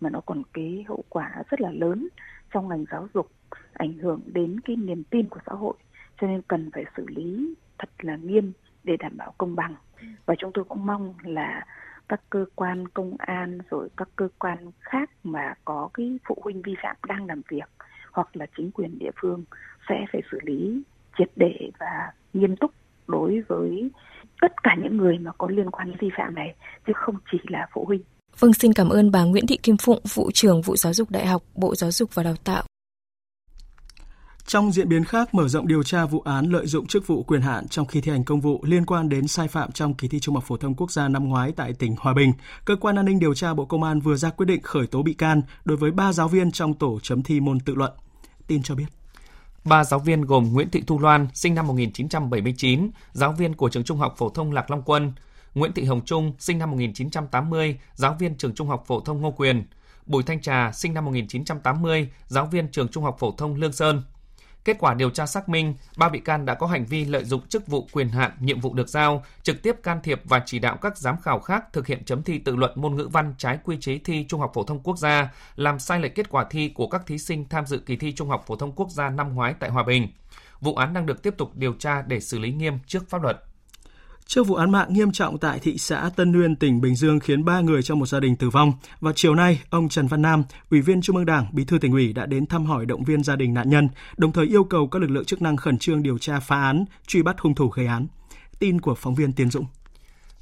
[SPEAKER 16] mà nó còn cái hậu quả rất là lớn trong ngành giáo dục, ảnh hưởng đến cái niềm tin của xã hội. Cho nên cần phải xử lý thật là nghiêm để đảm bảo công bằng và chúng tôi cũng mong là các cơ quan công an rồi các cơ quan khác mà có cái phụ huynh vi phạm đang làm việc hoặc là chính quyền địa phương sẽ phải xử lý triệt để và nghiêm túc đối với tất cả những người mà có liên quan đến vi phạm này chứ không chỉ là phụ huynh.
[SPEAKER 15] Vâng, xin cảm ơn bà Nguyễn Thị Kim Phụng, vụ trưởng vụ giáo dục đại học, Bộ Giáo dục và Đào tạo
[SPEAKER 1] trong diễn biến khác, mở rộng điều tra vụ án lợi dụng chức vụ quyền hạn trong khi thi hành công vụ liên quan đến sai phạm trong kỳ thi Trung học phổ thông quốc gia năm ngoái tại tỉnh Hòa Bình, cơ quan an ninh điều tra Bộ Công an vừa ra quyết định khởi tố bị can đối với ba giáo viên trong tổ chấm thi môn tự luận. Tin cho biết.
[SPEAKER 17] Ba giáo viên gồm Nguyễn Thị Thu Loan, sinh năm 1979, giáo viên của trường Trung học phổ thông Lạc Long Quân, Nguyễn Thị Hồng Trung, sinh năm 1980, giáo viên trường Trung học phổ thông Ngô Quyền, Bùi Thanh Trà, sinh năm 1980, giáo viên trường Trung học phổ thông Lương Sơn. Kết quả điều tra xác minh, ba bị can đã có hành vi lợi dụng chức vụ quyền hạn, nhiệm vụ được giao, trực tiếp can thiệp và chỉ đạo các giám khảo khác thực hiện chấm thi tự luận môn ngữ văn trái quy chế thi Trung học phổ thông quốc gia, làm sai lệch kết quả thi của các thí sinh tham dự kỳ thi Trung học phổ thông quốc gia năm ngoái tại Hòa Bình. Vụ án đang được tiếp tục điều tra để xử lý nghiêm trước pháp luật.
[SPEAKER 1] Trước vụ án mạng nghiêm trọng tại thị xã Tân Nguyên, tỉnh Bình Dương khiến 3 người trong một gia đình tử vong, vào chiều nay, ông Trần Văn Nam, Ủy viên Trung ương Đảng, Bí thư tỉnh ủy đã đến thăm hỏi động viên gia đình nạn nhân, đồng thời yêu cầu các lực lượng chức năng khẩn trương điều tra phá án, truy bắt hung thủ gây án. Tin của phóng viên Tiến Dũng.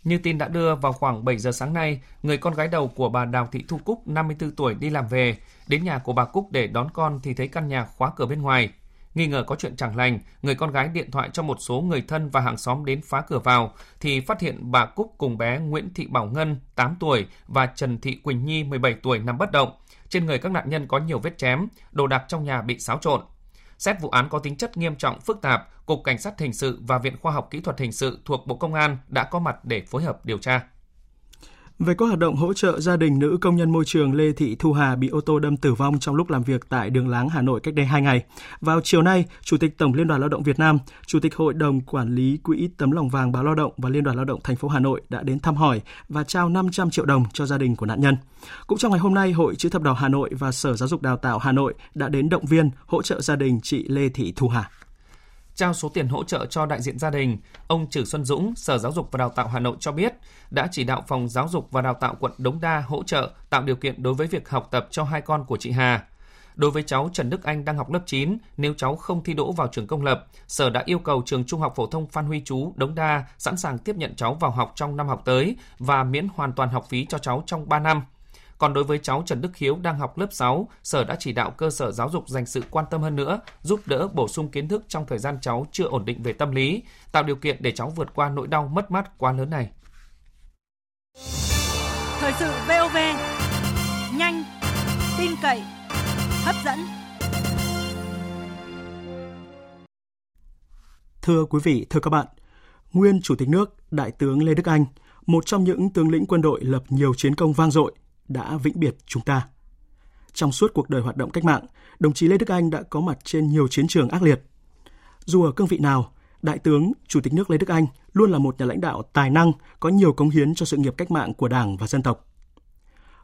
[SPEAKER 17] Như tin đã đưa vào khoảng 7 giờ sáng nay, người con gái đầu của bà Đào Thị Thu Cúc, 54 tuổi đi làm về, đến nhà của bà Cúc để đón con thì thấy căn nhà khóa cửa bên ngoài. Nghi ngờ có chuyện chẳng lành, người con gái điện thoại cho một số người thân và hàng xóm đến phá cửa vào thì phát hiện bà Cúc cùng bé Nguyễn Thị Bảo Ngân 8 tuổi và Trần Thị Quỳnh Nhi 17 tuổi nằm bất động. Trên người các nạn nhân có nhiều vết chém, đồ đạc trong nhà bị xáo trộn. Xét vụ án có tính chất nghiêm trọng phức tạp, Cục Cảnh sát Hình sự và Viện Khoa học Kỹ thuật Hình sự thuộc Bộ Công an đã có mặt để phối hợp điều tra.
[SPEAKER 1] Về các hoạt động hỗ trợ gia đình nữ công nhân môi trường Lê Thị Thu Hà bị ô tô đâm tử vong trong lúc làm việc tại đường Láng, Hà Nội cách đây 2 ngày. Vào chiều nay, Chủ tịch Tổng Liên đoàn Lao động Việt Nam, Chủ tịch Hội đồng Quản lý Quỹ Tấm lòng vàng báo Lao động và Liên đoàn Lao động thành phố Hà Nội đã đến thăm hỏi và trao 500 triệu đồng cho gia đình của nạn nhân. Cũng trong ngày hôm nay, Hội Chữ thập đỏ Hà Nội và Sở Giáo dục Đào tạo Hà Nội đã đến động viên hỗ trợ gia đình chị Lê Thị Thu Hà
[SPEAKER 17] trao số tiền hỗ trợ cho đại diện gia đình, ông Trử Xuân Dũng, Sở Giáo dục và Đào tạo Hà Nội cho biết đã chỉ đạo Phòng Giáo dục và Đào tạo quận Đống Đa hỗ trợ tạo điều kiện đối với việc học tập cho hai con của chị Hà. Đối với cháu Trần Đức Anh đang học lớp 9, nếu cháu không thi đỗ vào trường công lập, Sở đã yêu cầu trường Trung học phổ thông Phan Huy Chú, Đống Đa sẵn sàng tiếp nhận cháu vào học trong năm học tới và miễn hoàn toàn học phí cho cháu trong 3 năm. Còn đối với cháu Trần Đức Hiếu đang học lớp 6, Sở đã chỉ đạo cơ sở giáo dục dành sự quan tâm hơn nữa, giúp đỡ bổ sung kiến thức trong thời gian cháu chưa ổn định về tâm lý, tạo điều kiện để cháu vượt qua nỗi đau mất mát quá lớn này.
[SPEAKER 18] Thời sự VOV, nhanh, tin cậy, hấp dẫn.
[SPEAKER 1] Thưa quý vị, thưa các bạn, nguyên Chủ tịch nước Đại tướng Lê Đức Anh, một trong những tướng lĩnh quân đội lập nhiều chiến công vang dội, đã vĩnh biệt chúng ta. Trong suốt cuộc đời hoạt động cách mạng, đồng chí Lê Đức Anh đã có mặt trên nhiều chiến trường ác liệt. Dù ở cương vị nào, Đại tướng Chủ tịch nước Lê Đức Anh luôn là một nhà lãnh đạo tài năng, có nhiều cống hiến cho sự nghiệp cách mạng của Đảng và dân tộc.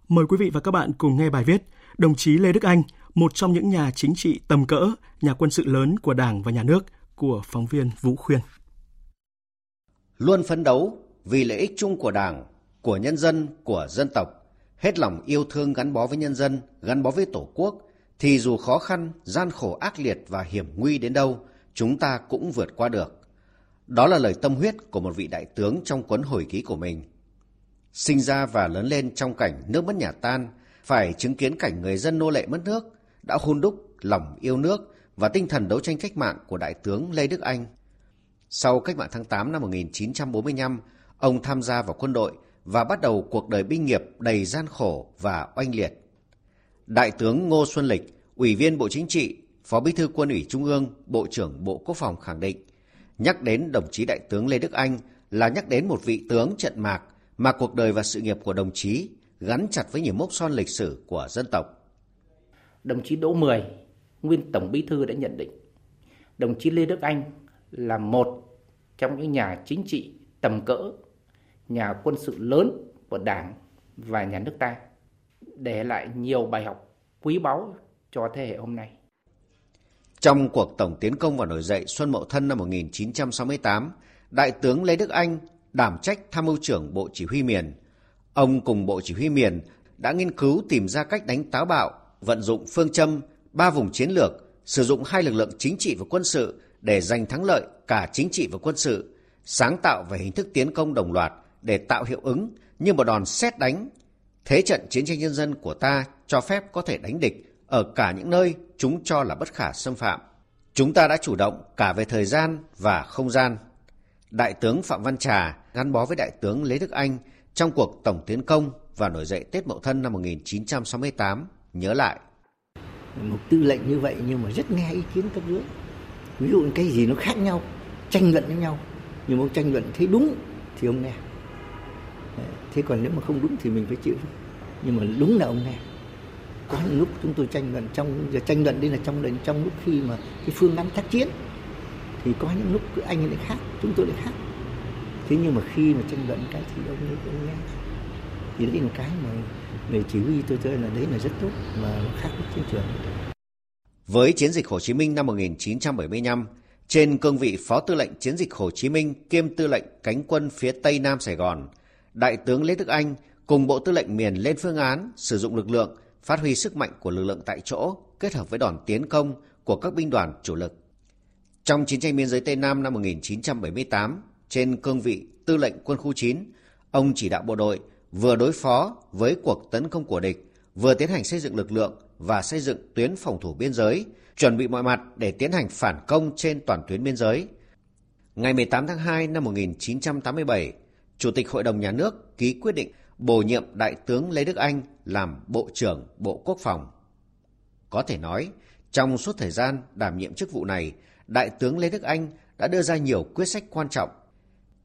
[SPEAKER 1] Mời quý vị và các bạn cùng nghe bài viết Đồng chí Lê Đức Anh, một trong những nhà chính trị tầm cỡ, nhà quân sự lớn của Đảng và Nhà nước của phóng viên Vũ Khuyên.
[SPEAKER 19] Luôn phấn đấu vì lợi ích chung của Đảng, của nhân dân, của dân tộc, hết lòng yêu thương gắn bó với nhân dân, gắn bó với Tổ quốc, thì dù khó khăn, gian khổ ác liệt và hiểm nguy đến đâu, chúng ta cũng vượt qua được. Đó là lời tâm huyết của một vị đại tướng trong cuốn hồi ký của mình. Sinh ra và lớn lên trong cảnh nước mất nhà tan, phải chứng kiến cảnh người dân nô lệ mất nước, đã hôn đúc lòng yêu nước và tinh thần đấu tranh cách mạng của đại tướng Lê Đức Anh. Sau cách mạng tháng 8 năm 1945, ông tham gia vào quân đội và bắt đầu cuộc đời binh nghiệp đầy gian khổ và oanh liệt. Đại tướng Ngô Xuân Lịch, Ủy viên Bộ Chính trị, Phó Bí thư Quân ủy Trung ương, Bộ trưởng Bộ Quốc phòng khẳng định, nhắc đến đồng chí Đại tướng Lê Đức Anh là nhắc đến một vị tướng trận mạc mà cuộc đời và sự nghiệp của đồng chí gắn chặt với nhiều mốc son lịch sử của dân tộc.
[SPEAKER 20] Đồng chí Đỗ Mười, nguyên Tổng Bí thư đã nhận định, đồng chí Lê Đức Anh là một trong những nhà chính trị tầm cỡ, nhà quân sự lớn của Đảng và nhà nước ta, để lại nhiều bài học quý báu cho thế hệ hôm nay.
[SPEAKER 19] Trong cuộc tổng tiến công và nổi dậy Xuân Mậu Thân năm 1968, Đại tướng Lê Đức Anh đảm trách tham mưu trưởng Bộ Chỉ huy miền. Ông cùng Bộ Chỉ huy miền đã nghiên cứu tìm ra cách đánh táo bạo, vận dụng phương châm ba vùng chiến lược, sử dụng hai lực lượng chính trị và quân sự để giành thắng lợi cả chính trị và quân sự, sáng tạo về hình thức tiến công đồng loạt để tạo hiệu ứng như một đòn xét đánh. Thế trận chiến tranh nhân dân của ta cho phép có thể đánh địch ở cả những nơi chúng cho là bất khả xâm phạm. Chúng ta đã chủ động cả về thời gian và không gian. Đại tướng Phạm Văn Trà gắn bó với Đại tướng Lê Đức Anh trong cuộc tổng tiến công và nổi dậy Tết Mậu Thân năm 1968 nhớ lại.
[SPEAKER 21] Một tư lệnh như vậy nhưng mà rất nghe ý kiến cấp dưới. Ví dụ cái gì nó khác nhau, tranh luận với nhau. Nhưng mà ông tranh luận thấy đúng thì ông nghe. Thế còn nếu mà không đúng thì mình phải chịu. Nhưng mà đúng là ông nghe. Có những lúc chúng tôi tranh luận trong giờ tranh luận đây là trong lần trong lúc khi mà cái phương án tác chiến thì có những lúc anh lại khác chúng tôi lại khác. Thế nhưng mà khi mà tranh luận cái thì ông ấy cũng nghe. Thì đấy là cái mà người chỉ huy tôi cho là đấy là rất tốt mà nó khác với chiến trường.
[SPEAKER 19] Với chiến dịch Hồ Chí Minh năm 1975 trên cương vị Phó Tư lệnh Chiến dịch Hồ Chí Minh kiêm Tư lệnh Cánh quân phía Tây Nam Sài Gòn, Đại tướng Lê Đức Anh cùng Bộ Tư lệnh miền lên phương án sử dụng lực lượng phát huy sức mạnh của lực lượng tại chỗ kết hợp với đòn tiến công của các binh đoàn chủ lực. Trong chiến tranh biên giới Tây Nam năm 1978, trên cương vị tư lệnh quân khu 9, ông chỉ đạo bộ đội vừa đối phó với cuộc tấn công của địch, vừa tiến hành xây dựng lực lượng và xây dựng tuyến phòng thủ biên giới, chuẩn bị mọi mặt để tiến hành phản công trên toàn tuyến biên giới. Ngày 18 tháng 2 năm 1987, Chủ tịch Hội đồng Nhà nước ký quyết định bổ nhiệm Đại tướng Lê Đức Anh làm Bộ trưởng Bộ Quốc phòng. Có thể nói, trong suốt thời gian đảm nhiệm chức vụ này, Đại tướng Lê Đức Anh đã đưa ra nhiều quyết sách quan trọng.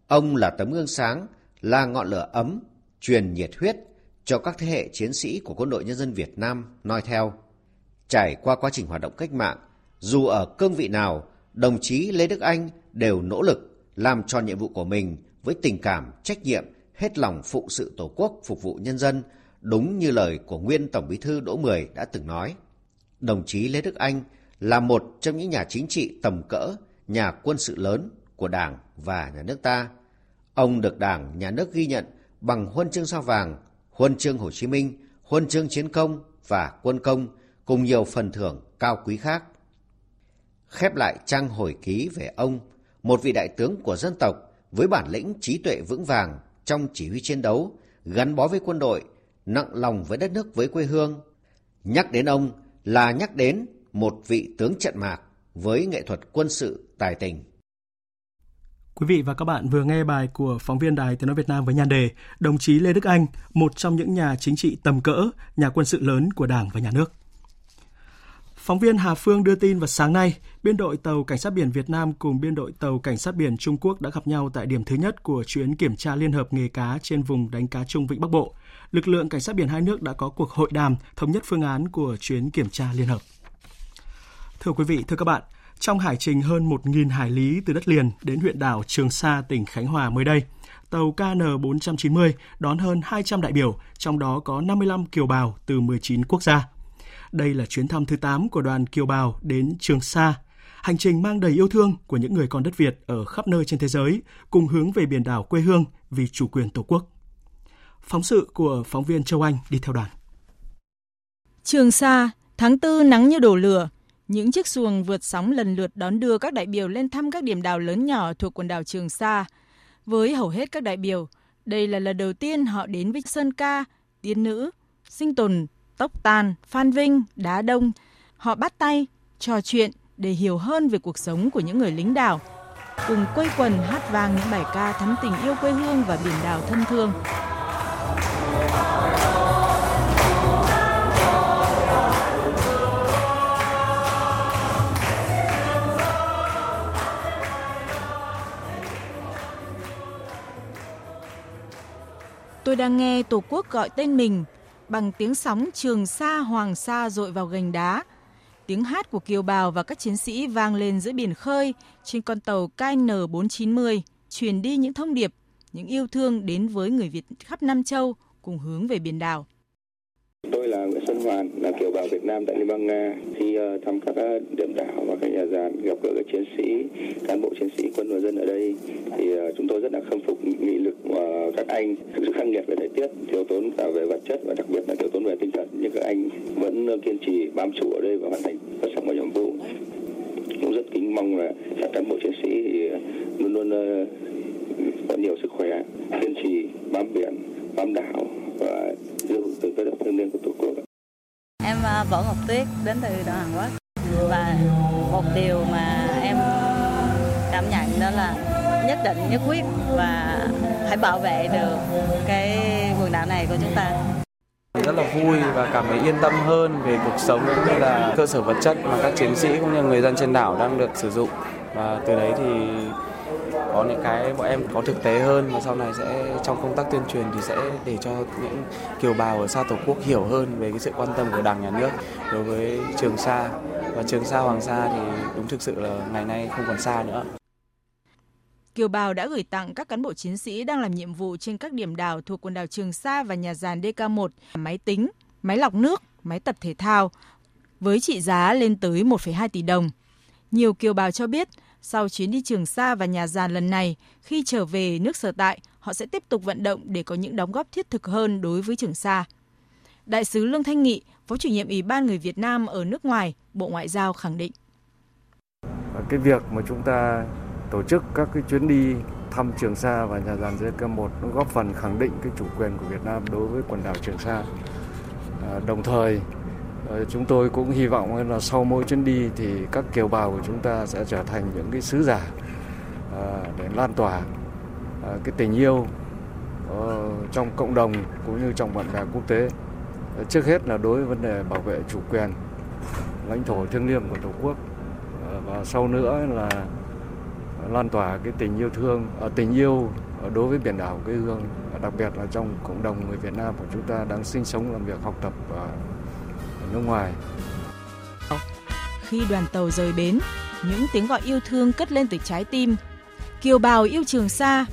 [SPEAKER 19] Ông là tấm gương sáng, là ngọn lửa ấm, truyền nhiệt huyết cho các thế hệ chiến sĩ của quân đội nhân dân Việt Nam noi theo. Trải qua quá trình hoạt động cách mạng, dù ở cương vị nào, đồng chí Lê Đức Anh đều nỗ lực làm tròn nhiệm vụ của mình với tình cảm, trách nhiệm, hết lòng phụ sự Tổ quốc, phục vụ nhân dân, đúng như lời của nguyên Tổng bí thư Đỗ Mười đã từng nói. Đồng chí Lê Đức Anh là một trong những nhà chính trị tầm cỡ, nhà quân sự lớn của Đảng và nhà nước ta. Ông được Đảng, nhà nước ghi nhận bằng huân chương sao vàng, huân chương Hồ Chí Minh, huân chương chiến công và quân công cùng nhiều phần thưởng cao quý khác. Khép lại trang hồi ký về ông, một vị đại tướng của dân tộc với bản lĩnh trí tuệ vững vàng trong chỉ huy chiến đấu, gắn bó với quân đội, nặng lòng với đất nước với quê hương. Nhắc đến ông là nhắc đến một vị tướng trận mạc với nghệ thuật quân sự tài tình.
[SPEAKER 1] Quý vị và các bạn vừa nghe bài của phóng viên Đài Tiếng Nói Việt Nam với nhan đề Đồng chí Lê Đức Anh, một trong những nhà chính trị tầm cỡ, nhà quân sự lớn của Đảng và Nhà nước. Phóng viên Hà Phương đưa tin vào sáng nay, biên đội tàu cảnh sát biển Việt Nam cùng biên đội tàu cảnh sát biển Trung Quốc đã gặp nhau tại điểm thứ nhất của chuyến kiểm tra liên hợp nghề cá trên vùng đánh cá Trung Vịnh Bắc Bộ. Lực lượng cảnh sát biển hai nước đã có cuộc hội đàm thống nhất phương án của chuyến kiểm tra liên hợp. Thưa quý vị, thưa các bạn, trong hải trình hơn 1.000 hải lý từ đất liền đến huyện đảo Trường Sa, tỉnh Khánh Hòa mới đây, tàu KN490 đón hơn 200 đại biểu, trong đó có 55 kiều bào từ 19 quốc gia. Đây là chuyến thăm thứ 8 của đoàn kiều bào đến Trường Sa, hành trình mang đầy yêu thương của những người con đất Việt ở khắp nơi trên thế giới, cùng hướng về biển đảo quê hương vì chủ quyền Tổ quốc. Phóng sự của phóng viên Châu Anh đi theo đoàn.
[SPEAKER 22] Trường Sa, tháng 4 nắng như đổ lửa, những chiếc xuồng vượt sóng lần lượt đón đưa các đại biểu lên thăm các điểm đảo lớn nhỏ thuộc quần đảo Trường Sa. Với hầu hết các đại biểu, đây là lần đầu tiên họ đến với Sơn Ca, Tiên Nữ, Sinh Tồn, Tốc Tan, Phan Vinh, Đá Đông. Họ bắt tay, trò chuyện để hiểu hơn về cuộc sống của những người lính đảo, cùng quây quần hát vang những bài ca thắm tình yêu quê hương và biển đảo thân thương. Tôi đang nghe Tổ quốc gọi tên mình bằng tiếng sóng Trường Sa Hoàng Sa dội vào gành đá. Tiếng hát của kiều bào và các chiến sĩ vang lên giữa biển khơi trên con tàu KN490, truyền đi những thông điệp, những yêu thương đến với người Việt khắp Nam Châu cùng hướng về biển đảo.
[SPEAKER 23] Tôi là Nguyễn Xuân Hoàn, là kiều bào Việt Nam tại Liên bang Nga. Khi uh, thăm các uh, điểm đảo và các nhà giàn, gặp gỡ các chiến sĩ, cán bộ chiến sĩ quân và dân ở đây, thì uh, chúng tôi rất là khâm phục nghị lực của các anh. Thực sự khắc nghiệt về thời tiết, thiếu tốn cả về vật chất và đặc biệt là thiếu tốn về tinh thần. Nhưng các anh vẫn kiên trì bám trụ ở đây và hoàn thành xuất sắc mọi nhiệm vụ. Cũng rất kính mong là các cán bộ chiến sĩ thì luôn luôn có nhiều sức khỏe, kiên trì bám biển, bám đảo và giữ từ cái đất thiêng liêng của tổ quốc.
[SPEAKER 24] Em Võ Ngọc Tuyết đến từ đoàn Hàn Quốc. Và một điều mà em cảm nhận đó là nhất định nhất quyết và hãy bảo vệ được cái quần đảo này của chúng ta.
[SPEAKER 25] Rất là vui và cảm thấy yên tâm hơn về cuộc sống cũng như là cơ sở vật chất mà các chiến sĩ cũng như người dân trên đảo đang được sử dụng. Và từ đấy thì có những cái bọn em có thực tế hơn và sau này sẽ trong công tác tuyên truyền thì sẽ để cho những kiều bào ở xa tổ quốc hiểu hơn về cái sự quan tâm của đảng nhà nước đối với trường sa và trường sa hoàng sa thì đúng thực sự là ngày nay không còn xa nữa
[SPEAKER 22] Kiều Bào đã gửi tặng các cán bộ chiến sĩ đang làm nhiệm vụ trên các điểm đảo thuộc quần đảo Trường Sa và nhà giàn DK1 máy tính, máy lọc nước, máy tập thể thao với trị giá lên tới 1,2 tỷ đồng. Nhiều kiều bào cho biết sau chuyến đi Trường Sa và nhà giàn lần này, khi trở về nước sở tại, họ sẽ tiếp tục vận động để có những đóng góp thiết thực hơn đối với Trường Sa. Đại sứ Lương Thanh Nghị, Phó chủ nhiệm Ủy ban người Việt Nam ở nước ngoài, Bộ Ngoại giao khẳng định.
[SPEAKER 26] Cái việc mà chúng ta tổ chức các cái chuyến đi thăm Trường Sa và nhà giàn JK1 nó góp phần khẳng định cái chủ quyền của Việt Nam đối với quần đảo Trường Sa. À, đồng thời Ờ, chúng tôi cũng hy vọng là sau mỗi chuyến đi thì các kiều bào của chúng ta sẽ trở thành những cái sứ giả ờ, để lan tỏa ờ, cái tình yêu trong cộng đồng cũng như trong bạn bè quốc tế. Trước hết là đối với vấn đề bảo vệ chủ quyền lãnh thổ thiêng liêng của Tổ quốc và sau nữa là lan tỏa cái tình yêu thương, tình yêu đối với biển đảo quê hương, đặc biệt là trong cộng đồng người Việt Nam của chúng ta đang sinh sống làm việc học tập nước ngoài.
[SPEAKER 22] Khi đoàn tàu rời bến, những tiếng gọi yêu thương cất lên từ trái tim. Kiều bào yêu Trường Sa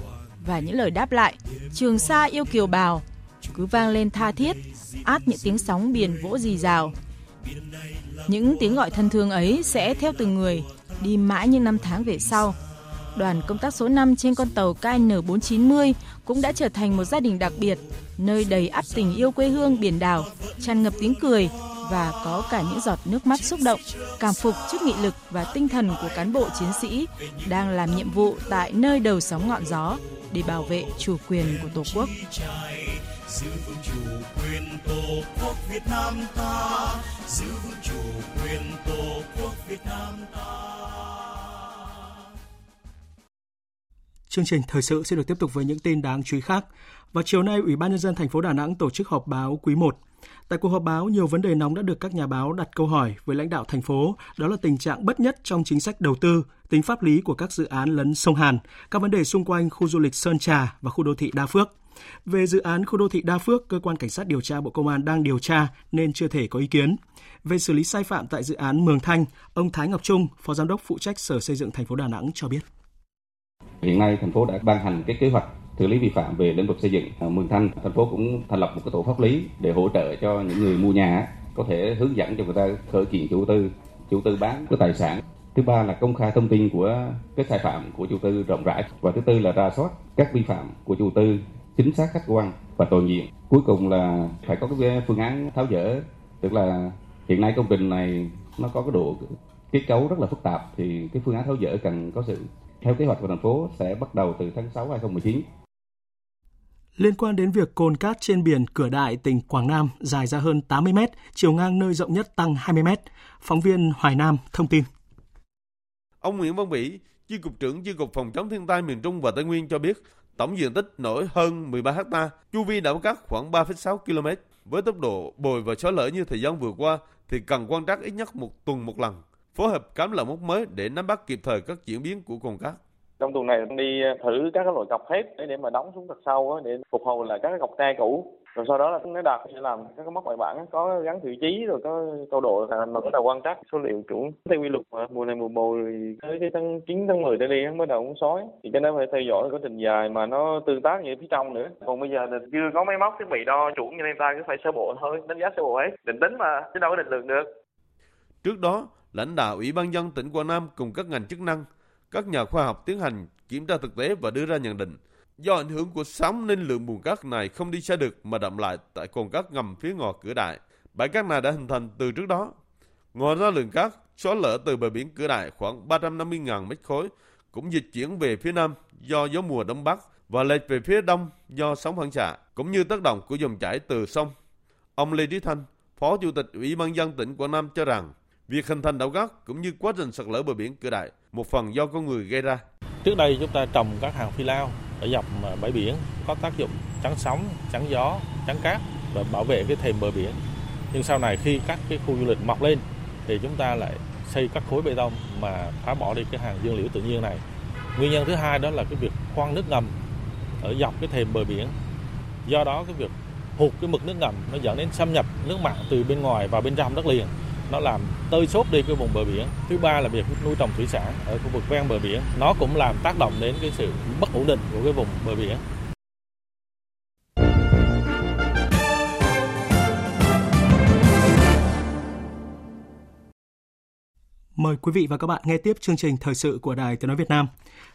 [SPEAKER 22] và những lời đáp lại Trường Sa yêu Kiều bào cứ vang lên tha thiết, át những tiếng sóng biển vỗ rì rào. Những tiếng gọi thân thương ấy sẽ theo từng người đi mãi những năm tháng về sau. Đoàn công tác số 5 trên con tàu KN490 cũng đã trở thành một gia đình đặc biệt, nơi đầy ắp tình yêu quê hương biển đảo, tràn ngập tiếng cười và có cả những giọt nước mắt xúc động, cảm phục trước nghị lực và tinh thần của cán bộ chiến sĩ đang làm nhiệm vụ tại nơi đầu sóng ngọn gió để bảo vệ chủ quyền của Tổ quốc. Giữ vững chủ quyền Tổ quốc Việt Nam ta, giữ vững chủ quyền Tổ quốc Việt Nam ta.
[SPEAKER 1] Chương trình thời sự sẽ được tiếp tục với những tin đáng chú ý khác. Vào chiều nay, Ủy ban nhân dân thành phố Đà Nẵng tổ chức họp báo quý 1. Tại cuộc họp báo, nhiều vấn đề nóng đã được các nhà báo đặt câu hỏi với lãnh đạo thành phố, đó là tình trạng bất nhất trong chính sách đầu tư, tính pháp lý của các dự án lấn sông Hàn, các vấn đề xung quanh khu du lịch Sơn Trà và khu đô thị Đa Phước. Về dự án khu đô thị Đa Phước, cơ quan cảnh sát điều tra Bộ Công an đang điều tra nên chưa thể có ý kiến. Về xử lý sai phạm tại dự án Mường Thanh, ông Thái Ngọc Trung, Phó Giám đốc phụ trách Sở Xây dựng thành phố Đà Nẵng cho biết.
[SPEAKER 27] Hiện nay thành phố đã ban hành cái kế hoạch xử lý vi phạm về lĩnh vực xây dựng. Ờ, Mường Thanh, thành phố cũng thành lập một cái tổ pháp lý để hỗ trợ cho những người mua nhà có thể hướng dẫn cho người ta khởi kiện chủ tư, chủ tư bán cái tài sản. Thứ ba là công khai thông tin của các sai phạm của chủ tư rộng rãi và thứ tư là ra soát các vi phạm của chủ tư chính xác khách quan và toàn diện. Cuối cùng là phải có cái phương án tháo dỡ, tức là hiện nay công trình này nó có cái độ kết cấu rất là phức tạp thì cái phương án tháo dỡ cần có sự theo kế hoạch của thành phố sẽ bắt đầu từ tháng 6 2019.
[SPEAKER 1] Liên quan đến việc cồn cát trên biển Cửa Đại, tỉnh Quảng Nam dài ra hơn 80 mét, chiều ngang nơi rộng nhất tăng 20 mét, phóng viên Hoài Nam thông tin.
[SPEAKER 28] Ông Nguyễn Văn Vĩ, Chi cục trưởng Chi cục Phòng chống thiên tai miền Trung và Tây Nguyên cho biết, tổng diện tích nổi hơn 13 ha, chu vi đảo cát khoảng 3,6 km. Với tốc độ bồi và xói lở như thời gian vừa qua thì cần quan trắc ít nhất một tuần một lần, phối hợp cắm lợn mốc mới để nắm bắt kịp thời các diễn biến của cồn cát.
[SPEAKER 29] Trong tuần này đi thử các cái loại cọc thép để, để mà đóng xuống thật sâu để phục hồi lại các cái cọc tre cũ. Rồi sau đó là nó đạt sẽ làm các cái mốc bài bản có gắn vị trí rồi có câu độ mà bắt đầu quan trắc số liệu chuẩn. Theo quy luật mà mùa này mùa bồi tới cái tháng 9 tháng 10 tới đi nó bắt đầu cũng sói. Thì cái đó phải theo dõi quá trình dài mà nó tương tác như phía trong nữa. Còn bây giờ là chưa có máy móc thiết bị đo chuẩn như nên ta cứ phải sơ bộ thôi đánh giá sơ bộ ấy định tính mà chứ đâu có định lượng được.
[SPEAKER 28] Trước đó lãnh đạo ủy ban dân tỉnh Quảng Nam cùng các ngành chức năng các nhà khoa học tiến hành kiểm tra thực tế và đưa ra nhận định Do ảnh hưởng của sóng nên lượng bùn cát này không đi xa được mà đậm lại tại cồn cát ngầm phía ngò cửa đại. Bãi cát này đã hình thành từ trước đó. Ngoài ra lượng cát xóa lở từ bờ biển cửa đại khoảng 350.000 mét khối cũng dịch chuyển về phía nam do gió mùa đông bắc và lệch về phía đông do sóng phản xạ cũng như tác động của dòng chảy từ sông. Ông Lê Trí Thanh, Phó Chủ tịch Ủy ban dân tỉnh Quảng Nam cho rằng việc hình thành đảo cát cũng như quá trình sạt lở bờ biển cửa đại một phần do con người gây ra.
[SPEAKER 30] Trước đây chúng ta trồng các hàng phi lao ở dọc bãi biển có tác dụng chắn sóng, chắn gió, chắn cát và bảo vệ cái thềm bờ biển. Nhưng sau này khi các cái khu du lịch mọc lên thì chúng ta lại xây các khối bê tông mà phá bỏ đi cái hàng dương liễu tự nhiên này. Nguyên nhân thứ hai đó là cái việc khoan nước ngầm ở dọc cái thềm bờ biển. Do đó cái việc hụt cái mực nước ngầm nó dẫn đến xâm nhập nước mặn từ bên ngoài vào bên trong đất liền nó làm tơi xốp đi cái vùng bờ biển. Thứ ba là việc nuôi trồng thủy sản ở khu vực ven bờ biển. Nó cũng làm tác động đến cái sự bất ổn định của cái vùng bờ biển.
[SPEAKER 1] Mời quý vị và các bạn nghe tiếp chương trình thời sự của Đài Tiếng nói Việt Nam.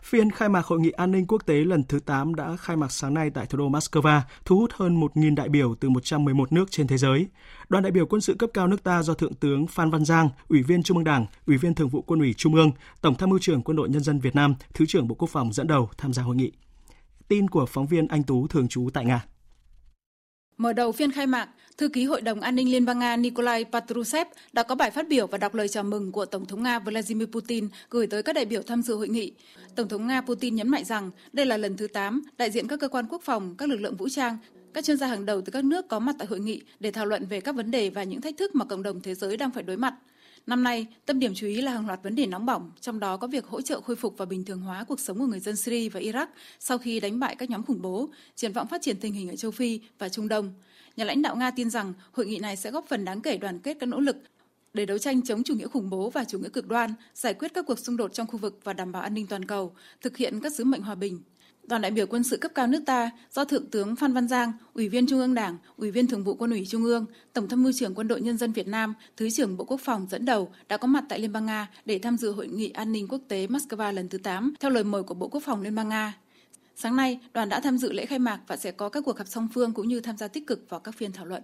[SPEAKER 1] Phiên khai mạc hội nghị an ninh quốc tế lần thứ 8 đã khai mạc sáng nay tại thủ đô Moscow, thu hút hơn 1.000 đại biểu từ 111 nước trên thế giới. Đoàn đại biểu quân sự cấp cao nước ta do Thượng tướng Phan Văn Giang, Ủy viên Trung ương Đảng, Ủy viên Thường vụ Quân ủy Trung ương, Tổng tham mưu trưởng Quân đội Nhân dân Việt Nam, Thứ trưởng Bộ Quốc phòng dẫn đầu tham gia hội nghị. Tin của phóng viên Anh Tú thường trú tại Nga.
[SPEAKER 31] Mở đầu phiên khai mạc, Thư ký Hội đồng An ninh Liên bang Nga Nikolai Patrushev đã có bài phát biểu và đọc lời chào mừng của Tổng thống Nga Vladimir Putin gửi tới các đại biểu tham dự hội nghị. Tổng thống Nga Putin nhấn mạnh rằng đây là lần thứ 8 đại diện các cơ quan quốc phòng, các lực lượng vũ trang, các chuyên gia hàng đầu từ các nước có mặt tại hội nghị để thảo luận về các vấn đề và những thách thức mà cộng đồng thế giới đang phải đối mặt. Năm nay, tâm điểm chú ý là hàng loạt vấn đề nóng bỏng, trong đó có việc hỗ trợ khôi phục và bình thường hóa cuộc sống của người dân Syria và Iraq sau khi đánh bại các nhóm khủng bố, triển vọng phát triển tình hình ở châu Phi và Trung Đông. Nhà lãnh đạo Nga tin rằng hội nghị này sẽ góp phần đáng kể đoàn kết các nỗ lực để đấu tranh chống chủ nghĩa khủng bố và chủ nghĩa cực đoan, giải quyết các cuộc xung đột trong khu vực và đảm bảo an ninh toàn cầu, thực hiện các sứ mệnh hòa bình. Đoàn đại biểu quân sự cấp cao nước ta do Thượng tướng Phan Văn Giang, Ủy viên Trung ương Đảng, Ủy viên Thường vụ Quân ủy Trung ương, Tổng tham mưu trưởng Quân đội Nhân dân Việt Nam, Thứ trưởng Bộ Quốc phòng dẫn đầu đã có mặt tại Liên bang Nga để tham dự hội nghị an ninh quốc tế Moscow lần thứ 8 theo lời mời của Bộ Quốc phòng Liên bang Nga. Sáng nay, đoàn đã tham dự lễ khai mạc và sẽ có các cuộc gặp song phương cũng như tham gia tích cực vào các phiên thảo luận.